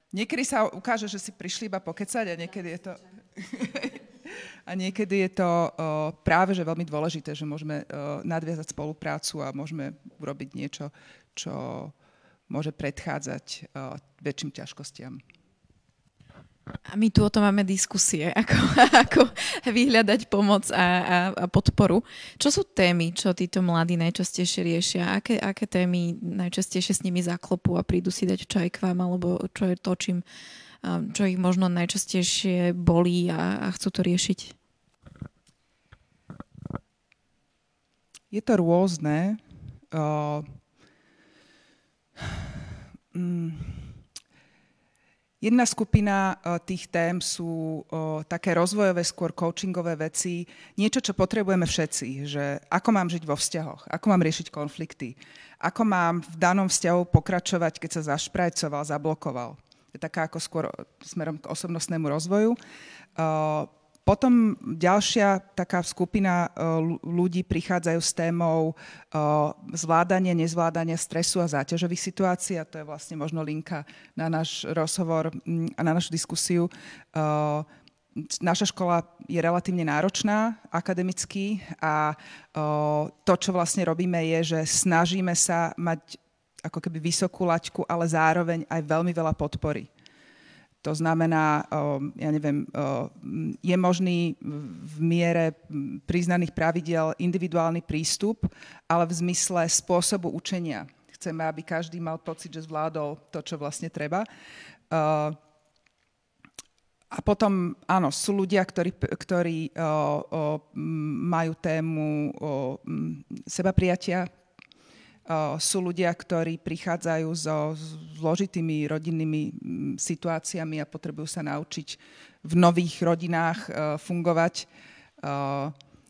Niekedy sa ukáže, že si prišli iba pokecať a niekedy je to... [LAUGHS] a niekedy je to uh, práve že veľmi dôležité, že môžeme uh, nadviazať spoluprácu a môžeme urobiť niečo, čo môže predchádzať uh, väčším ťažkostiam. A my tu o tom máme diskusie, [LAUGHS] ako, ako vyhľadať pomoc a, a, a podporu. Čo sú témy, čo títo mladí najčastejšie riešia? Aké, aké témy najčastejšie s nimi zaklopú a prídu si dať čaj k vám, alebo čo je to, čím, čo ich možno najčastejšie bolí a, a chcú to riešiť? Je to rôzne. Uh, [SIGHS] mm, Jedna skupina uh, tých tém sú uh, také rozvojové, skôr coachingové veci, niečo, čo potrebujeme všetci, že ako mám žiť vo vzťahoch, ako mám riešiť konflikty, ako mám v danom vzťahu pokračovať, keď sa zašprajcoval, zablokoval. Je taká ako skôr smerom k osobnostnému rozvoju. Potom ďalšia taká skupina e, ľudí prichádzajú s témou e, zvládania, nezvládania stresu a záťažových situácií a to je vlastne možno linka na náš rozhovor a na našu diskusiu. E, naša škola je relatívne náročná akademicky a to, čo vlastne robíme, je, že snažíme sa mať ako keby vysokú laťku, ale zároveň aj veľmi veľa podpory to znamená, ja neviem, je možný v miere priznaných pravidel individuálny prístup, ale v zmysle spôsobu učenia. Chceme, aby každý mal pocit, že zvládol to, čo vlastne treba. A potom, áno, sú ľudia, ktorí, ktorí majú tému o, seba prijatia, sú ľudia, ktorí prichádzajú so zložitými rodinnými situáciami a potrebujú sa naučiť v nových rodinách fungovať.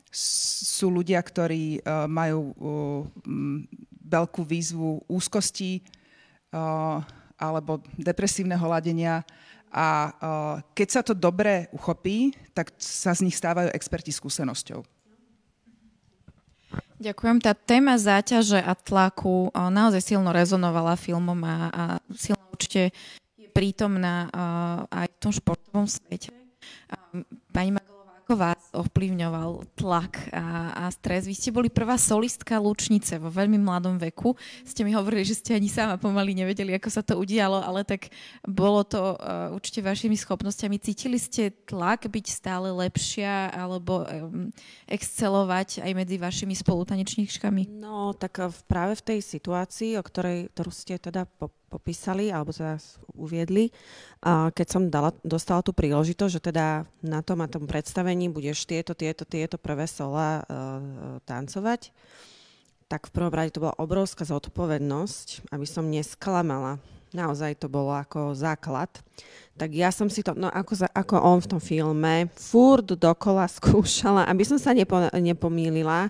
Sú ľudia, ktorí majú veľkú výzvu úzkosti alebo depresívneho ladenia a keď sa to dobre uchopí, tak sa z nich stávajú experti skúsenosťou. Ďakujem. Tá téma záťaže a tlaku naozaj silno rezonovala filmom a, a silno určite je prítomná aj v tom športovom svete. Pani ako vás ovplyvňoval tlak a, a stres? Vy ste boli prvá solistka Lučnice vo veľmi mladom veku. Ste mi hovorili, že ste ani sama pomaly nevedeli, ako sa to udialo, ale tak bolo to uh, určite vašimi schopnosťami. Cítili ste tlak byť stále lepšia alebo um, excelovať aj medzi vašimi spolutanečníčkami? No, tak práve v tej situácii, o ktorej, ktorú ste teda popísali alebo teda uviedli, keď som dala, dostala tú príležitosť, že teda na tom a tom predstavení budeš tieto, tieto, tieto prvé sola uh, tancovať, tak v prvom rade to bola obrovská zodpovednosť, aby som nesklamala. Naozaj to bolo ako základ. Tak ja som si to, no ako, za, ako on v tom filme, furt dokola [LAUGHS] skúšala, aby som sa nepo, nepomýlila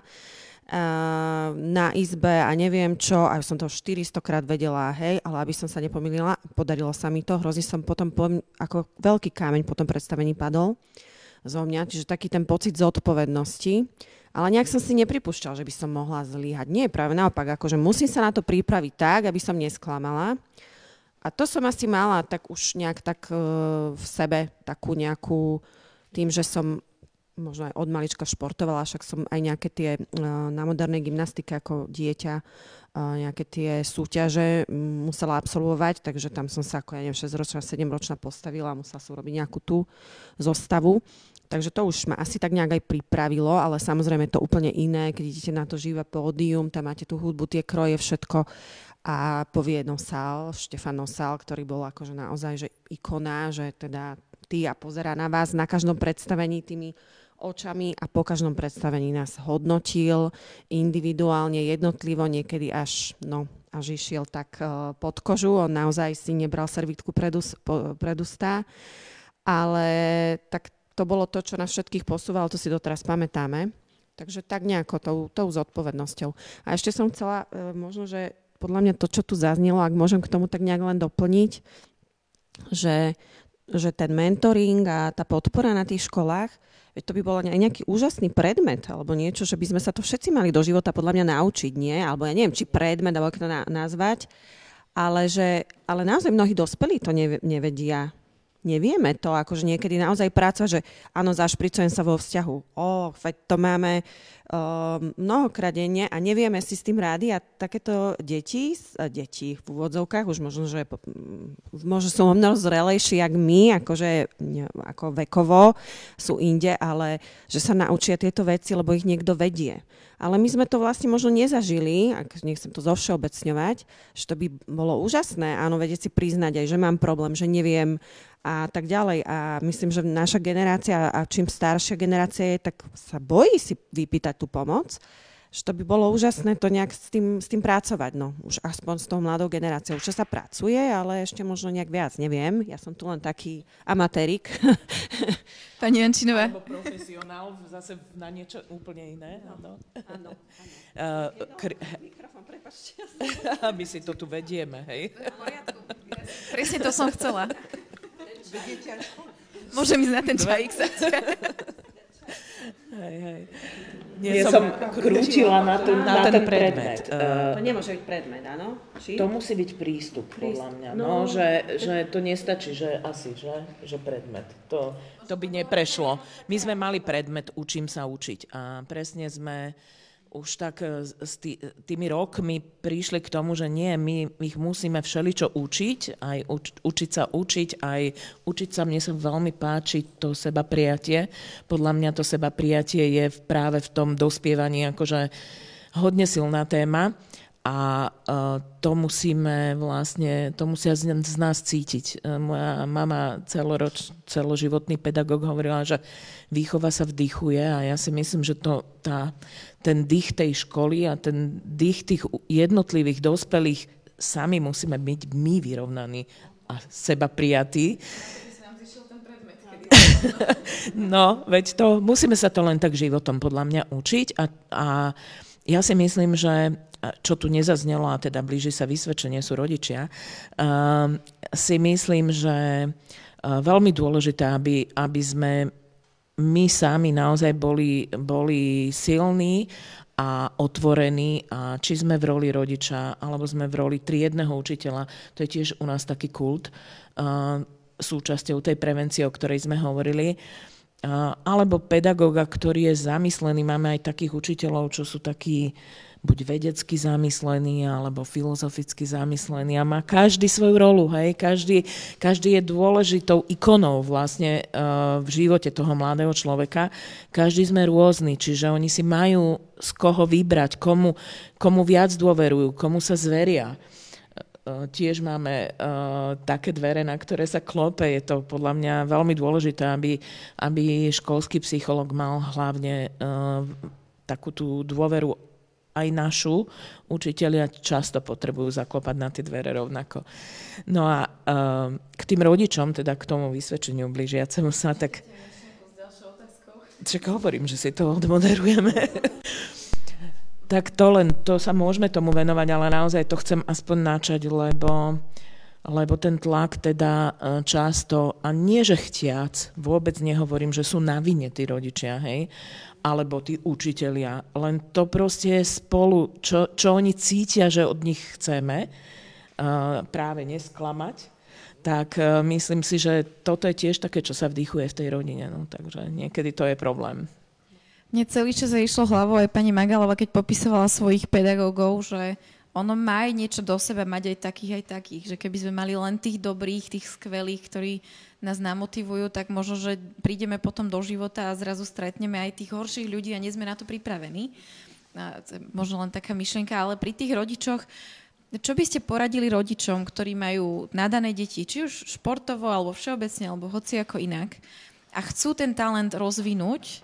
na izbe a neviem čo, a som to 400 krát vedela, hej, ale aby som sa nepomýlila, podarilo sa mi to, hrozne som potom, ako veľký kámeň po tom predstavení padol zo mňa, čiže taký ten pocit zodpovednosti. Ale nejak som si nepripúšťal, že by som mohla zlíhať. Nie, práve naopak, akože musím sa na to pripraviť tak, aby som nesklamala. A to som asi mala tak už nejak tak uh, v sebe, takú nejakú, tým, že som možno aj od malička športovala, však som aj nejaké tie uh, na modernej gymnastike ako dieťa uh, nejaké tie súťaže musela absolvovať, takže tam som sa ako, ja neviem, 6-ročná, 7-ročná postavila a musela som robiť nejakú tú zostavu. Takže to už ma asi tak nejak aj pripravilo, ale samozrejme to úplne iné, keď idete na to živé pódium, tam máte tú hudbu, tie kroje, všetko. A povie Nosal, Štefan Nosal, ktorý bol akože naozaj že ikona, že teda ty a pozera na vás na každom predstavení tými očami a po každom predstavení nás hodnotil individuálne, jednotlivo, niekedy až, no, až išiel tak uh, pod kožu. On naozaj si nebral servitku pred, ústa. Ale tak to bolo to, čo nás všetkých posúvalo, to si doteraz pamätáme. Takže tak nejako tou, tou zodpovednosťou. A ešte som chcela, e, možno, že podľa mňa to, čo tu zaznelo, ak môžem k tomu tak nejak len doplniť, že, že ten mentoring a tá podpora na tých školách, veď to by bol aj nejaký úžasný predmet, alebo niečo, že by sme sa to všetci mali do života podľa mňa naučiť, nie? Alebo ja neviem, či predmet, alebo ako to na, nazvať, ale, že, ale naozaj mnohí dospelí to nevedia nevieme to, akože niekedy naozaj práca, že áno, zašpricujem sa vo vzťahu. O, veď to máme mnohokrát denne a nevieme si s tým rádi a takéto deti, uh, deti v úvodzovkách, už možno, že možno sú o mnoho zrelejší, jak my, akože ako vekovo sú inde, ale že sa naučia tieto veci, lebo ich niekto vedie. Ale my sme to vlastne možno nezažili, ak nechcem to zovšeobecňovať, že to by bolo úžasné, áno, vedieť si priznať aj, že mám problém, že neviem a tak ďalej. A myslím, že naša generácia a čím staršia generácia je, tak sa bojí si vypýtať tú pomoc že to by bolo úžasné to nejak s tým, s tým pracovať, no. Už aspoň s tou mladou generáciou. Už sa pracuje, ale ešte možno nejak viac, neviem. Ja som tu len taký amatérik. [LAUGHS] Pani Jančinová. Alebo profesionál zase na niečo úplne iné. Áno. Áno. Uh, [LAUGHS] kr- Mikrofón, prepačte. [LAUGHS] My si to tu vedieme, hej. Presne to som chcela. Môžem ísť na ten čajík sa. Hej, hej. Nie, Nie som, krútila na ten, na, na ten predmet. predmet. Uh, to nemôže byť predmet, áno? Či? To musí byť prístup, podľa mňa. No, no že, že to nestačí, že asi, že, že predmet. To, to by neprešlo. My sme mali predmet Učím sa učiť a presne sme už tak e, s tý, tými rokmi prišli k tomu, že nie, my ich musíme všeličo učiť, aj uč, učiť sa učiť, aj učiť sa, mne sa veľmi páči to seba prijatie. Podľa mňa to seba prijatie je práve v tom dospievaní akože hodne silná téma a uh, to musíme vlastne, to musia z, nás cítiť. Uh, moja mama celoroč, celoživotný pedagóg hovorila, že výchova sa vdychuje a ja si myslím, že to, tá, ten dých tej školy a ten dých tých jednotlivých dospelých sami musíme byť my vyrovnaní a seba prijatí. [LAUGHS] no, veď to, musíme sa to len tak životom podľa mňa učiť a, a ja si myslím, že čo tu nezaznelo, a teda blíži sa vysvedčenie, sú rodičia, uh, si myslím, že uh, veľmi dôležité, aby, aby sme my sami naozaj boli, boli silní a otvorení a či sme v roli rodiča alebo sme v roli triedneho učiteľa, to je tiež u nás taký kult, uh, súčasťou tej prevencie, o ktorej sme hovorili, uh, alebo pedagóga, ktorý je zamyslený. Máme aj takých učiteľov, čo sú takí buď vedecky zamyslený alebo filozoficky zamyslený a má každý svoju rolu, hej, každý, každý je dôležitou ikonou vlastne uh, v živote toho mladého človeka. Každý sme rôzni, čiže oni si majú z koho vybrať, komu, komu viac dôverujú, komu sa zveria uh, tiež máme uh, také dvere, na ktoré sa klope. Je to podľa mňa veľmi dôležité, aby, aby školský psycholog mal hlavne uh, takú tú dôveru aj našu, učitelia často potrebujú zaklopať na tie dvere rovnako. No a uh, k tým rodičom, teda k tomu vysvedčeniu blížiacemu sa, tak... Čak hovorím, že si to odmoderujeme. [LAUGHS] tak to len, to sa môžeme tomu venovať, ale naozaj to chcem aspoň načať, lebo lebo ten tlak teda e, často, a nie že chtiac, vôbec nehovorím, že sú na vine tí rodičia, hej, alebo tí učitelia, len to proste je spolu, čo, čo oni cítia, že od nich chceme, uh, práve nesklamať, tak uh, myslím si, že toto je tiež také, čo sa vdychuje v tej rodine, no, takže niekedy to je problém. Mne celý čas išlo hlavou aj pani Magalova, keď popisovala svojich pedagógov, že ono má aj niečo do seba mať aj takých, aj takých. Že keby sme mali len tých dobrých, tých skvelých, ktorí nás namotivujú, tak možno, že prídeme potom do života a zrazu stretneme aj tých horších ľudí a nie sme na to pripravení. A možno len taká myšlienka, ale pri tých rodičoch, čo by ste poradili rodičom, ktorí majú nadané deti, či už športovo, alebo všeobecne, alebo hoci ako inak, a chcú ten talent rozvinúť,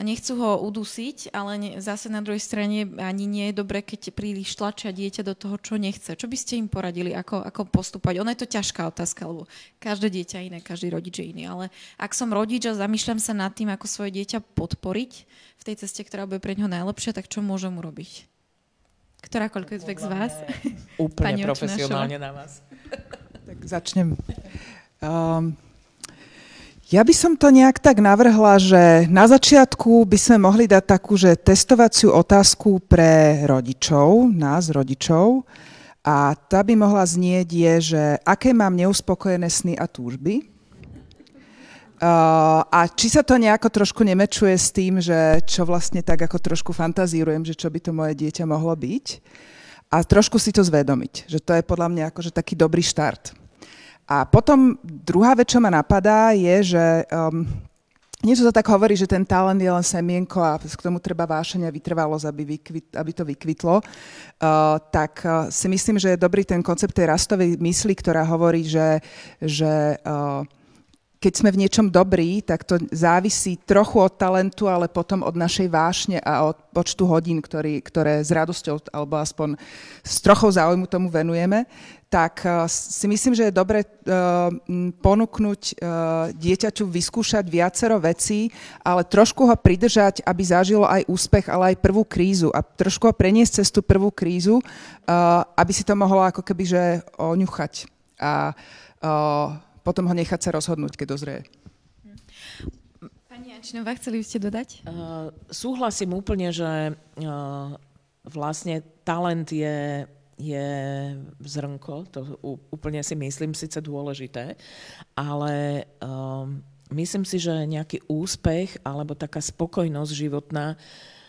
nechcú ho udusiť, ale ne, zase na druhej strane ani nie je dobre, keď príliš tlačia dieťa do toho, čo nechce. Čo by ste im poradili, ako, ako postupovať? Ono je to ťažká otázka, lebo každé dieťa iné, každý rodič je iný. Ale ak som rodič a zamýšľam sa nad tým, ako svoje dieťa podporiť v tej ceste, ktorá bude pre neho najlepšia, tak čo môžem urobiť? Ktorákoľvek z vás? Úplne profesionálne na vás. Tak začnem. Um, ja by som to nejak tak navrhla, že na začiatku by sme mohli dať takú, že testovaciu otázku pre rodičov, nás rodičov. A tá by mohla znieť je, že aké mám neuspokojené sny a túžby. Uh, a či sa to nejako trošku nemečuje s tým, že čo vlastne tak ako trošku fantazírujem, že čo by to moje dieťa mohlo byť. A trošku si to zvedomiť, že to je podľa mňa akože taký dobrý štart. A potom druhá vec, čo ma napadá, je, že um, niečo sa tak hovorí, že ten talent je len semienko a k tomu treba vášenia vytrvalosť, aby, vykvit, aby to vykvitlo. Uh, tak uh, si myslím, že je dobrý ten koncept tej rastovej mysli, ktorá hovorí, že, že uh, keď sme v niečom dobrí, tak to závisí trochu od talentu, ale potom od našej vášne a od počtu hodín, ktorý, ktoré s radosťou alebo aspoň s trochou záujmu tomu venujeme tak eh, si myslím, že je dobre uh, ponúknuť uh, dieťaťu vyskúšať viacero vecí, ale trošku ho pridržať, aby zažilo aj úspech, ale aj prvú krízu a trošku ho preniesť cez tú prvú krízu, aby si to mohlo ako keby že oňuchať a potom ho nechať sa rozhodnúť, keď dozrie. Pani Jančinová, chceli by ste dodať? Uh, súhlasím úplne, že uh, vlastne talent je je zrnko, to úplne si myslím síce dôležité, ale um, myslím si, že nejaký úspech alebo taká spokojnosť životná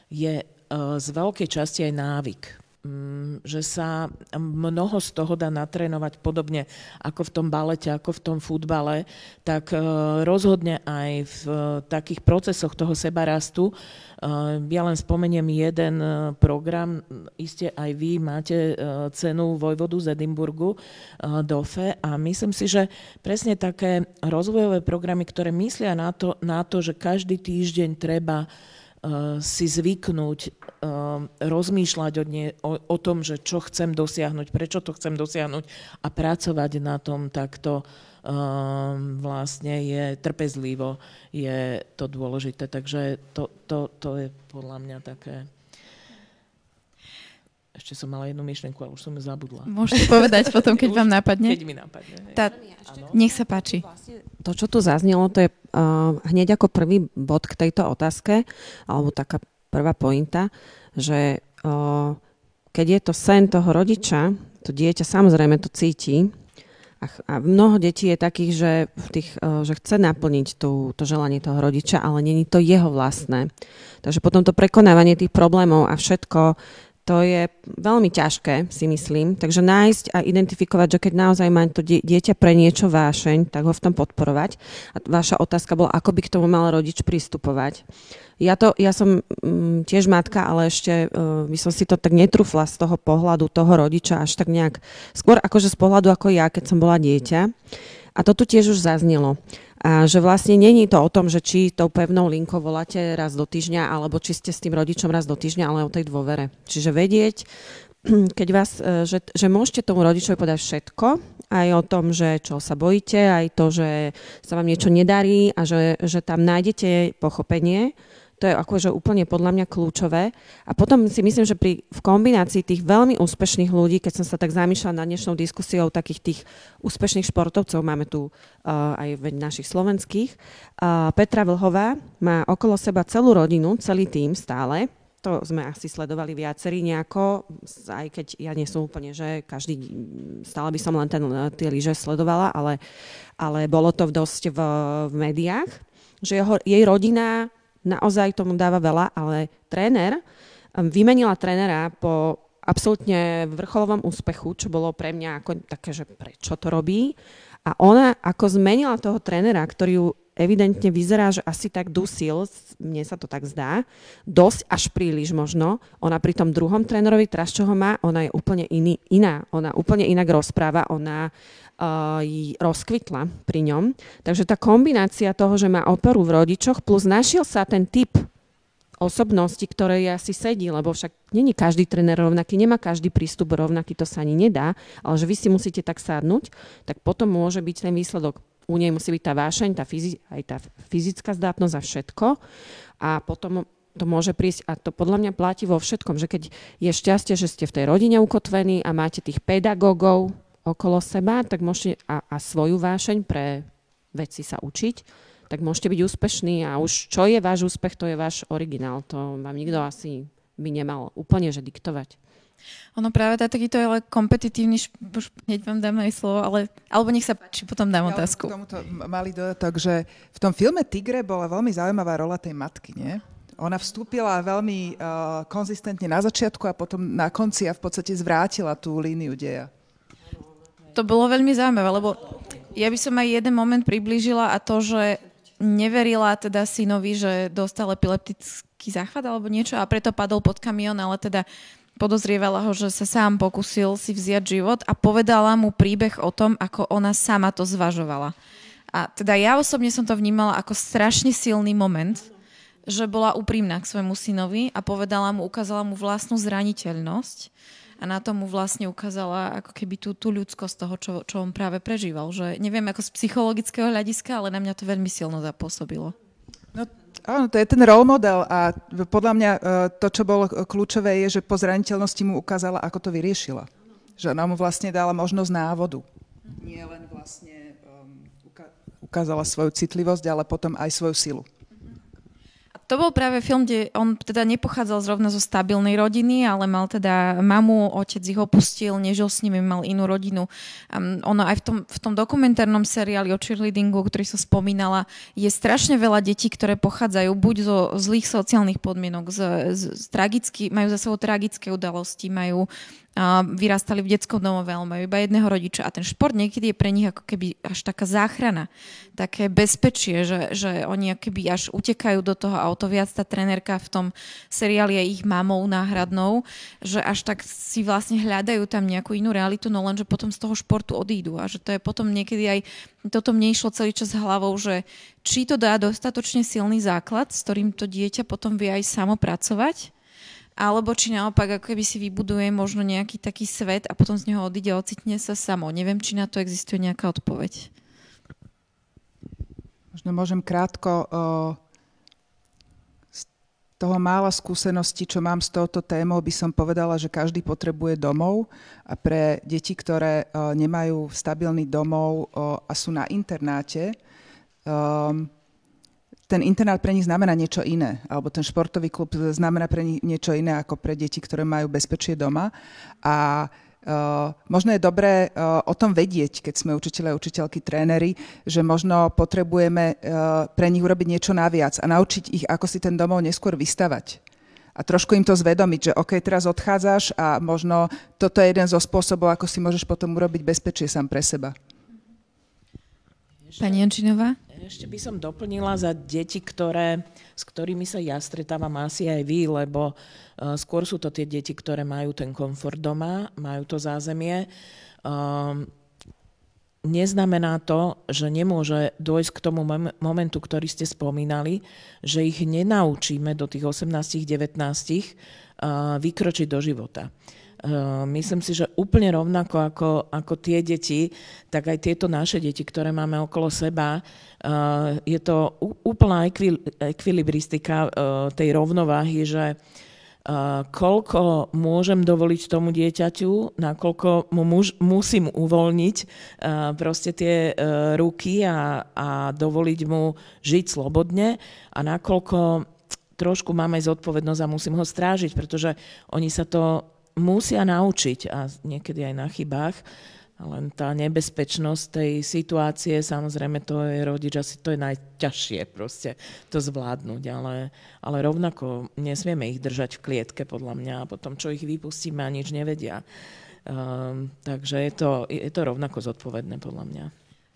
je uh, z veľkej časti aj návyk. Mm, že sa mnoho z toho dá natrénovať podobne ako v tom balete, ako v tom futbale, tak e, rozhodne aj v e, takých procesoch toho sebarastu. E, ja len spomeniem jeden program, iste aj vy máte cenu Vojvodu z Edimburgu, DOFE, a myslím si, že presne také rozvojové programy, ktoré myslia na to, na to že každý týždeň treba si zvyknúť uh, rozmýšľať o, nie, o, o tom, že čo chcem dosiahnuť, prečo to chcem dosiahnuť a pracovať na tom takto uh, vlastne je trpezlivo, je to dôležité. Takže to, to, to je podľa mňa také ešte som mala jednu myšlienku, ale už som ju zabudla. Môžete povedať [LAUGHS] potom, keď vám napadne. Keď mi napadne. Tá, nech sa páči. Vlastne to, čo tu zaznelo, to je uh, hneď ako prvý bod k tejto otázke, alebo taká prvá pointa, že uh, keď je to sen toho rodiča, to dieťa samozrejme to cíti, a, a mnoho detí je takých, že, v tých, uh, že chce naplniť tú, to želanie toho rodiča, ale není to jeho vlastné. Takže potom to prekonávanie tých problémov a všetko to je veľmi ťažké, si myslím. Takže nájsť a identifikovať, že keď naozaj má to dieťa pre niečo vášeň, tak ho v tom podporovať. A vaša otázka bola, ako by k tomu mal rodič pristupovať. Ja, to, ja som mm, tiež matka, ale ešte uh, by som si to tak netrúfla z toho pohľadu toho rodiča až tak nejak, skôr akože z pohľadu ako ja, keď som bola dieťa. A to tu tiež už zaznelo. Že vlastne není to o tom, že či tou pevnou linkou voláte raz do týždňa, alebo či ste s tým rodičom raz do týždňa, ale o tej dôvere. Čiže vedieť, [CLEARS THROAT] keď vás, e, že, že môžete tomu rodičovi povedať všetko, aj o tom, že čo sa bojíte, aj to, že sa vám niečo nedarí a že, že tam nájdete pochopenie, to je akože úplne podľa mňa kľúčové. A potom si myslím, že pri, v kombinácii tých veľmi úspešných ľudí, keď som sa tak zamýšľala na dnešnou diskusiou takých tých úspešných športovcov, máme tu uh, aj našich slovenských, uh, Petra Vlhová má okolo seba celú rodinu, celý tým stále, to sme asi sledovali viacerí nejako, aj keď ja nie som úplne, že každý, stále by som len ten, tie lyže sledovala, ale, ale bolo to dosť v, v médiách, že jeho, jej rodina naozaj tomu dáva veľa, ale tréner, vymenila trénera po absolútne vrcholovom úspechu, čo bolo pre mňa ako také, že prečo to robí. A ona ako zmenila toho trénera, ktorý ju evidentne vyzerá, že asi tak dusil, mne sa to tak zdá, dosť až príliš možno. Ona pri tom druhom trénerovi, teraz čo ho má, ona je úplne iný, iná. Ona úplne inak rozpráva, ona rozkvitla pri ňom. Takže tá kombinácia toho, že má operu v rodičoch, plus našiel sa ten typ osobnosti, ktoré asi sedí, lebo však není každý tréner rovnaký, nemá každý prístup rovnaký, to sa ani nedá, ale že vy si musíte tak sadnúť, tak potom môže byť ten výsledok u nej musí byť tá vášeň, tá fyzi- aj tá fyzická zdatnosť a všetko. A potom to môže prísť, a to podľa mňa platí vo všetkom, že keď je šťastie, že ste v tej rodine ukotvení a máte tých pedagógov okolo seba, tak môžete a, a svoju vášeň pre veci sa učiť, tak môžete byť úspešní a už čo je váš úspech, to je váš originál. To vám nikto asi by nemal úplne že diktovať. Ono práve tá takýto ale kompetitívny, už hneď vám dám aj slovo, ale, alebo nech sa páči, potom dám ja otázku. K tomuto malý dodatok, že v tom filme Tigre bola veľmi zaujímavá rola tej matky, nie? Ona vstúpila veľmi uh, konzistentne na začiatku a potom na konci a v podstate zvrátila tú líniu deja. To bolo veľmi zaujímavé, lebo ja by som aj jeden moment priblížila a to, že neverila teda synovi, že dostal epileptický záchvat alebo niečo a preto padol pod kamión, ale teda podozrievala ho, že sa sám pokusil si vziať život a povedala mu príbeh o tom, ako ona sama to zvažovala. A teda ja osobne som to vnímala ako strašne silný moment, že bola úprimná k svojmu synovi a povedala mu, ukázala mu vlastnú zraniteľnosť a na to mu vlastne ukázala ako keby tú, tú ľudskosť toho, čo, čo on práve prežíval. Že neviem ako z psychologického hľadiska, ale na mňa to veľmi silno zapôsobilo. No Áno, to je ten role model a podľa mňa e, to, čo bolo kľúčové, je, že po zraniteľnosti mu ukázala, ako to vyriešila. Že ona mu vlastne dala možnosť návodu. Nie len vlastne um, ukázala svoju citlivosť, ale potom aj svoju silu to bol práve film, kde on teda nepochádzal zrovna zo stabilnej rodiny, ale mal teda mamu, otec ich opustil, nežil s nimi, mal inú rodinu. Um, ono aj v tom, v tom dokumentárnom seriáli o cheerleadingu, ktorý som spomínala, je strašne veľa detí, ktoré pochádzajú buď zo zlých sociálnych podmienok, z, z, z tragicky, majú za sebou tragické udalosti, majú vyrastali v detskom domove, ale majú iba jedného rodiča a ten šport niekedy je pre nich ako keby až taká záchrana, také bezpečie, že, že oni keby až utekajú do toho a o to viac tá trenérka v tom seriáli je ich mamou náhradnou, že až tak si vlastne hľadajú tam nejakú inú realitu, no len, že potom z toho športu odídu. A že to je potom niekedy aj, toto mne išlo celý čas hlavou, že či to dá dostatočne silný základ, s ktorým to dieťa potom vie aj samo pracovať, alebo či naopak ako keby si vybuduje možno nejaký taký svet a potom z neho odíde, ocitne sa samo. Neviem, či na to existuje nejaká odpoveď. Možno môžem krátko z toho mála skúseností, čo mám s touto témou, by som povedala, že každý potrebuje domov a pre deti, ktoré nemajú stabilný domov a sú na internáte, ten internát pre nich znamená niečo iné, alebo ten športový klub znamená pre nich niečo iné ako pre deti, ktoré majú bezpečie doma. A Uh, možno je dobré uh, o tom vedieť, keď sme učiteľe, učiteľky, tréneri, že možno potrebujeme uh, pre nich urobiť niečo naviac a naučiť ich, ako si ten domov neskôr vystavať. A trošku im to zvedomiť, že OK, teraz odchádzaš a možno toto je jeden zo spôsobov, ako si môžeš potom urobiť bezpečie sám pre seba. Pani Jančinová? Ešte by som doplnila za deti, ktoré, s ktorými sa ja stretávam asi aj vy, lebo uh, skôr sú to tie deti, ktoré majú ten komfort doma, majú to zázemie. Um, neznamená to, že nemôže dôjsť k tomu momentu, ktorý ste spomínali, že ich nenaučíme do tých 18-19 vykročiť do života. Myslím si, že úplne rovnako ako, ako tie deti, tak aj tieto naše deti, ktoré máme okolo seba, je to úplná ekvilibristika tej rovnováhy, že koľko môžem dovoliť tomu dieťaťu, nakoľko mu muž, musím uvoľniť proste tie ruky a, a dovoliť mu žiť slobodne a nakoľko trošku mám aj zodpovednosť a musím ho strážiť, pretože oni sa to musia naučiť a niekedy aj na chybách len tá nebezpečnosť tej situácie, samozrejme to je rodič, asi to je najťažšie proste to zvládnuť, ale, ale rovnako nesmieme ich držať v klietke podľa mňa a potom čo ich vypustíme a nič nevedia. Um, takže je to, je to rovnako zodpovedné podľa mňa.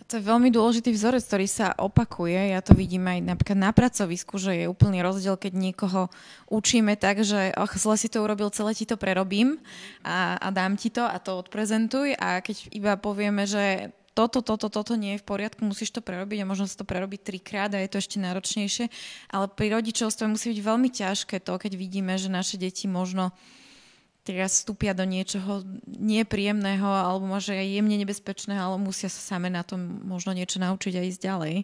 To je veľmi dôležitý vzorec, ktorý sa opakuje. Ja to vidím aj napríklad na pracovisku, že je úplný rozdiel, keď niekoho učíme tak, že oh, zle si to urobil, celé ti to prerobím a, a dám ti to a to odprezentuj. A keď iba povieme, že toto, toto, toto nie je v poriadku, musíš to prerobiť a možno sa to prerobiť trikrát a je to ešte náročnejšie. Ale pri rodičovstve musí byť veľmi ťažké to, keď vidíme, že naše deti možno teraz vstúpia do niečoho nepríjemného alebo možno aj jemne nebezpečného, ale musia sa same na tom možno niečo naučiť a ísť ďalej.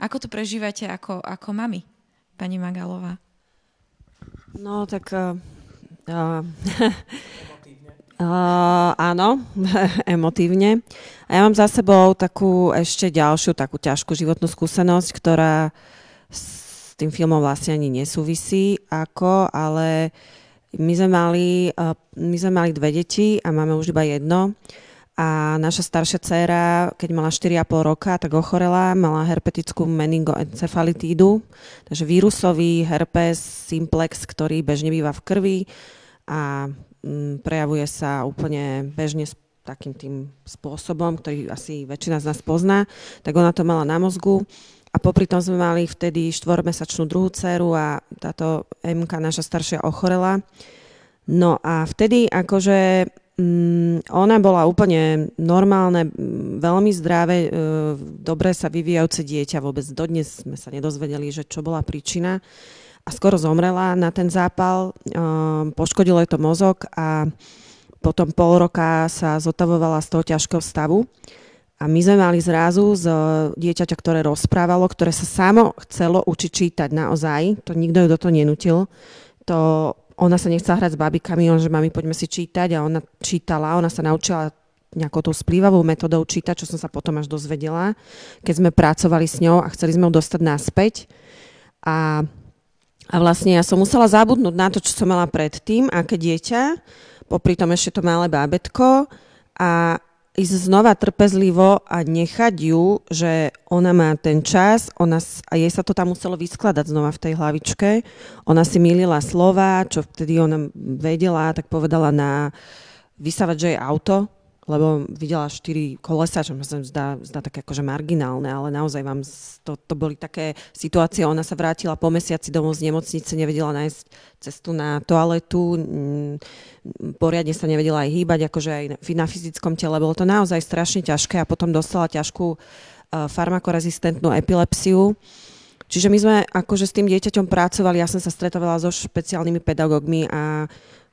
Ako to prežívate ako, ako mami, pani Magalová? No, tak... Uh, uh, [LAUGHS] áno, [LAUGHS] emotívne. A ja mám za sebou takú ešte ďalšiu takú ťažkú životnú skúsenosť, ktorá s tým filmom vlastne ani nesúvisí ako, ale uh, my sme, mali, my sme mali dve deti a máme už iba jedno. A naša staršia dcéra, keď mala 4,5 roka, tak ochorela, mala herpetickú meningoencefalitídu, takže vírusový herpes simplex, ktorý bežne býva v krvi a mm, prejavuje sa úplne bežne takým tým spôsobom, ktorý asi väčšina z nás pozná, tak ona to mala na mozgu popri tom sme mali vtedy štvormesačnú druhú dceru a táto MK, naša staršia, ochorela. No a vtedy akože mm, ona bola úplne normálne, mm, veľmi zdravé, e, dobre sa vyvíjajúce dieťa. Vôbec dodnes sme sa nedozvedeli, že čo bola príčina. A skoro zomrela na ten zápal, e, poškodilo je to mozog a potom pol roka sa zotavovala z toho ťažkého stavu. A my sme mali zrazu z dieťaťa, ktoré rozprávalo, ktoré sa samo chcelo učiť čítať naozaj. To nikto ju do toho nenutil. To, ona sa nechcela hrať s babikami, on, že mami, poďme si čítať a ona čítala, ona sa naučila nejakou tou splývavou metodou čítať, čo som sa potom až dozvedela, keď sme pracovali s ňou a chceli sme ju dostať naspäť. A, a vlastne ja som musela zabudnúť na to, čo som mala predtým, aké dieťa, popri tom ešte to malé bábetko a ísť znova trpezlivo a nechať ju, že ona má ten čas ona, a jej sa to tam muselo vyskladať znova v tej hlavičke. Ona si milila slova, čo vtedy ona vedela, tak povedala na vysávať, že je auto, lebo videla štyri kolesa, čo sa zdá, zdá také akože marginálne, ale naozaj vám to, to boli také situácie. Ona sa vrátila po mesiaci domov z nemocnice, nevedela nájsť cestu na toaletu, poriadne sa nevedela aj hýbať, akože aj na fyzickom tele. Bolo to naozaj strašne ťažké a potom dostala ťažkú uh, farmakorezistentnú epilepsiu. Čiže my sme akože s tým dieťaťom pracovali, ja som sa stretovala so špeciálnymi pedagógmi a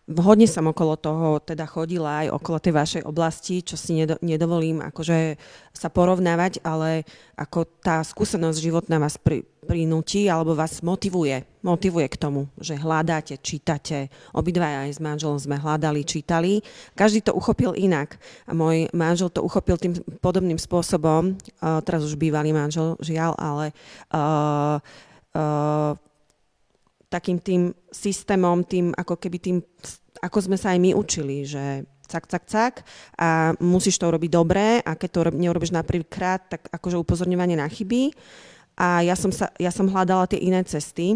hodne som okolo toho teda chodila aj okolo tej vašej oblasti, čo si nedo, nedovolím akože sa porovnávať, ale ako tá skúsenosť životná vás pri, prinúti alebo vás motivuje, motivuje k tomu, že hľadáte, čítate. Obidva aj s manželom sme hľadali, čítali. Každý to uchopil inak. A môj manžel to uchopil tým podobným spôsobom, uh, teraz už bývalý manžel, žiaľ, ale uh, uh, takým tým systémom, tým ako keby tým, ako sme sa aj my učili, že cak, cak, cak a musíš to robiť dobre a keď to neurobíš na prvýkrát, tak akože upozorňovanie na chyby. A ja som, sa, ja som hľadala tie iné cesty,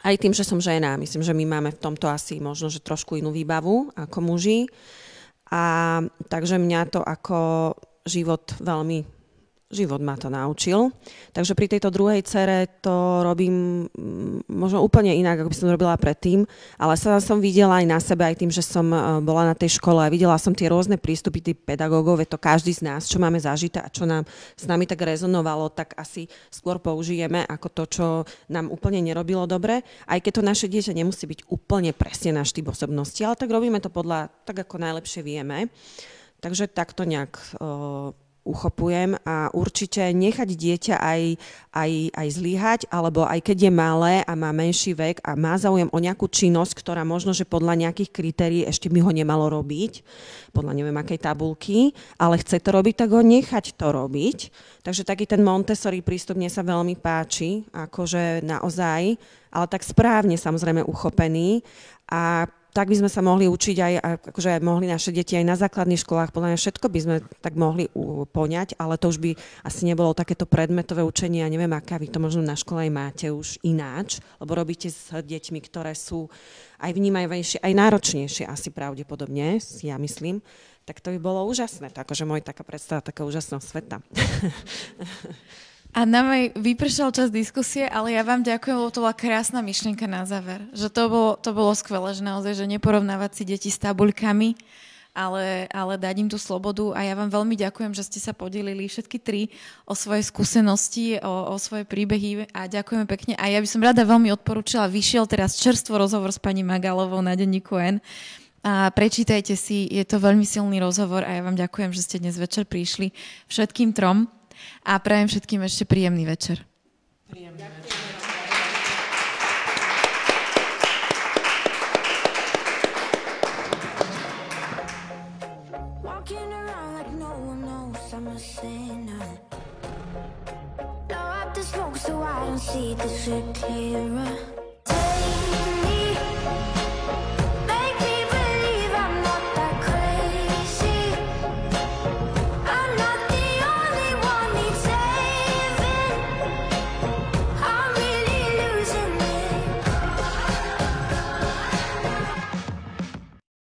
aj tým, že som žena. Myslím, že my máme v tomto asi možno, že trošku inú výbavu ako muži. A takže mňa to ako život veľmi život ma to naučil. Takže pri tejto druhej cere to robím mm, možno úplne inak, ako by som robila predtým, ale sa som videla aj na sebe, aj tým, že som e, bola na tej škole a videla som tie rôzne prístupy tých pedagógov, to každý z nás, čo máme zažité a čo nám s nami tak rezonovalo, tak asi skôr použijeme ako to, čo nám úplne nerobilo dobre. Aj keď to naše dieťa nemusí byť úplne presne náš typ osobnosti, ale tak robíme to podľa, tak ako najlepšie vieme. Takže takto nejak uh, uchopujem a určite nechať dieťa aj, aj, aj zlyhať, alebo aj keď je malé a má menší vek a má záujem o nejakú činnosť, ktorá možno, že podľa nejakých kritérií ešte by ho nemalo robiť, podľa neviem akej tabulky, ale chce to robiť, tak ho nechať to robiť. Takže taký ten Montessori prístup mne sa veľmi páči, akože naozaj, ale tak správne samozrejme uchopený a tak by sme sa mohli učiť aj, akože mohli naše deti aj na základných školách, podľa mňa všetko by sme tak mohli poňať, ale to už by asi nebolo takéto predmetové učenie, ja neviem, aká vy to možno na škole aj máte už ináč, lebo robíte s deťmi, ktoré sú aj vnímajúejšie, aj náročnejšie asi pravdepodobne, ja myslím, tak to by bolo úžasné, to akože môj taká predstava taká úžasného sveta. [LAUGHS] A nám aj vypršal čas diskusie, ale ja vám ďakujem, lebo to bola krásna myšlienka na záver. Že to bolo, to bolo skvelé, že naozaj, že neporovnávať si deti s tabuľkami, ale, ale dať im tú slobodu. A ja vám veľmi ďakujem, že ste sa podelili všetky tri o svoje skúsenosti, o, o svoje príbehy a ďakujeme pekne. A ja by som rada veľmi odporúčila, vyšiel teraz čerstvo rozhovor s pani Magalovou na denníku N. A prečítajte si, je to veľmi silný rozhovor a ja vám ďakujem, že ste dnes večer prišli všetkým trom a prajem všetkým ešte príjemný večer. Príjemný večer. see this shit clearer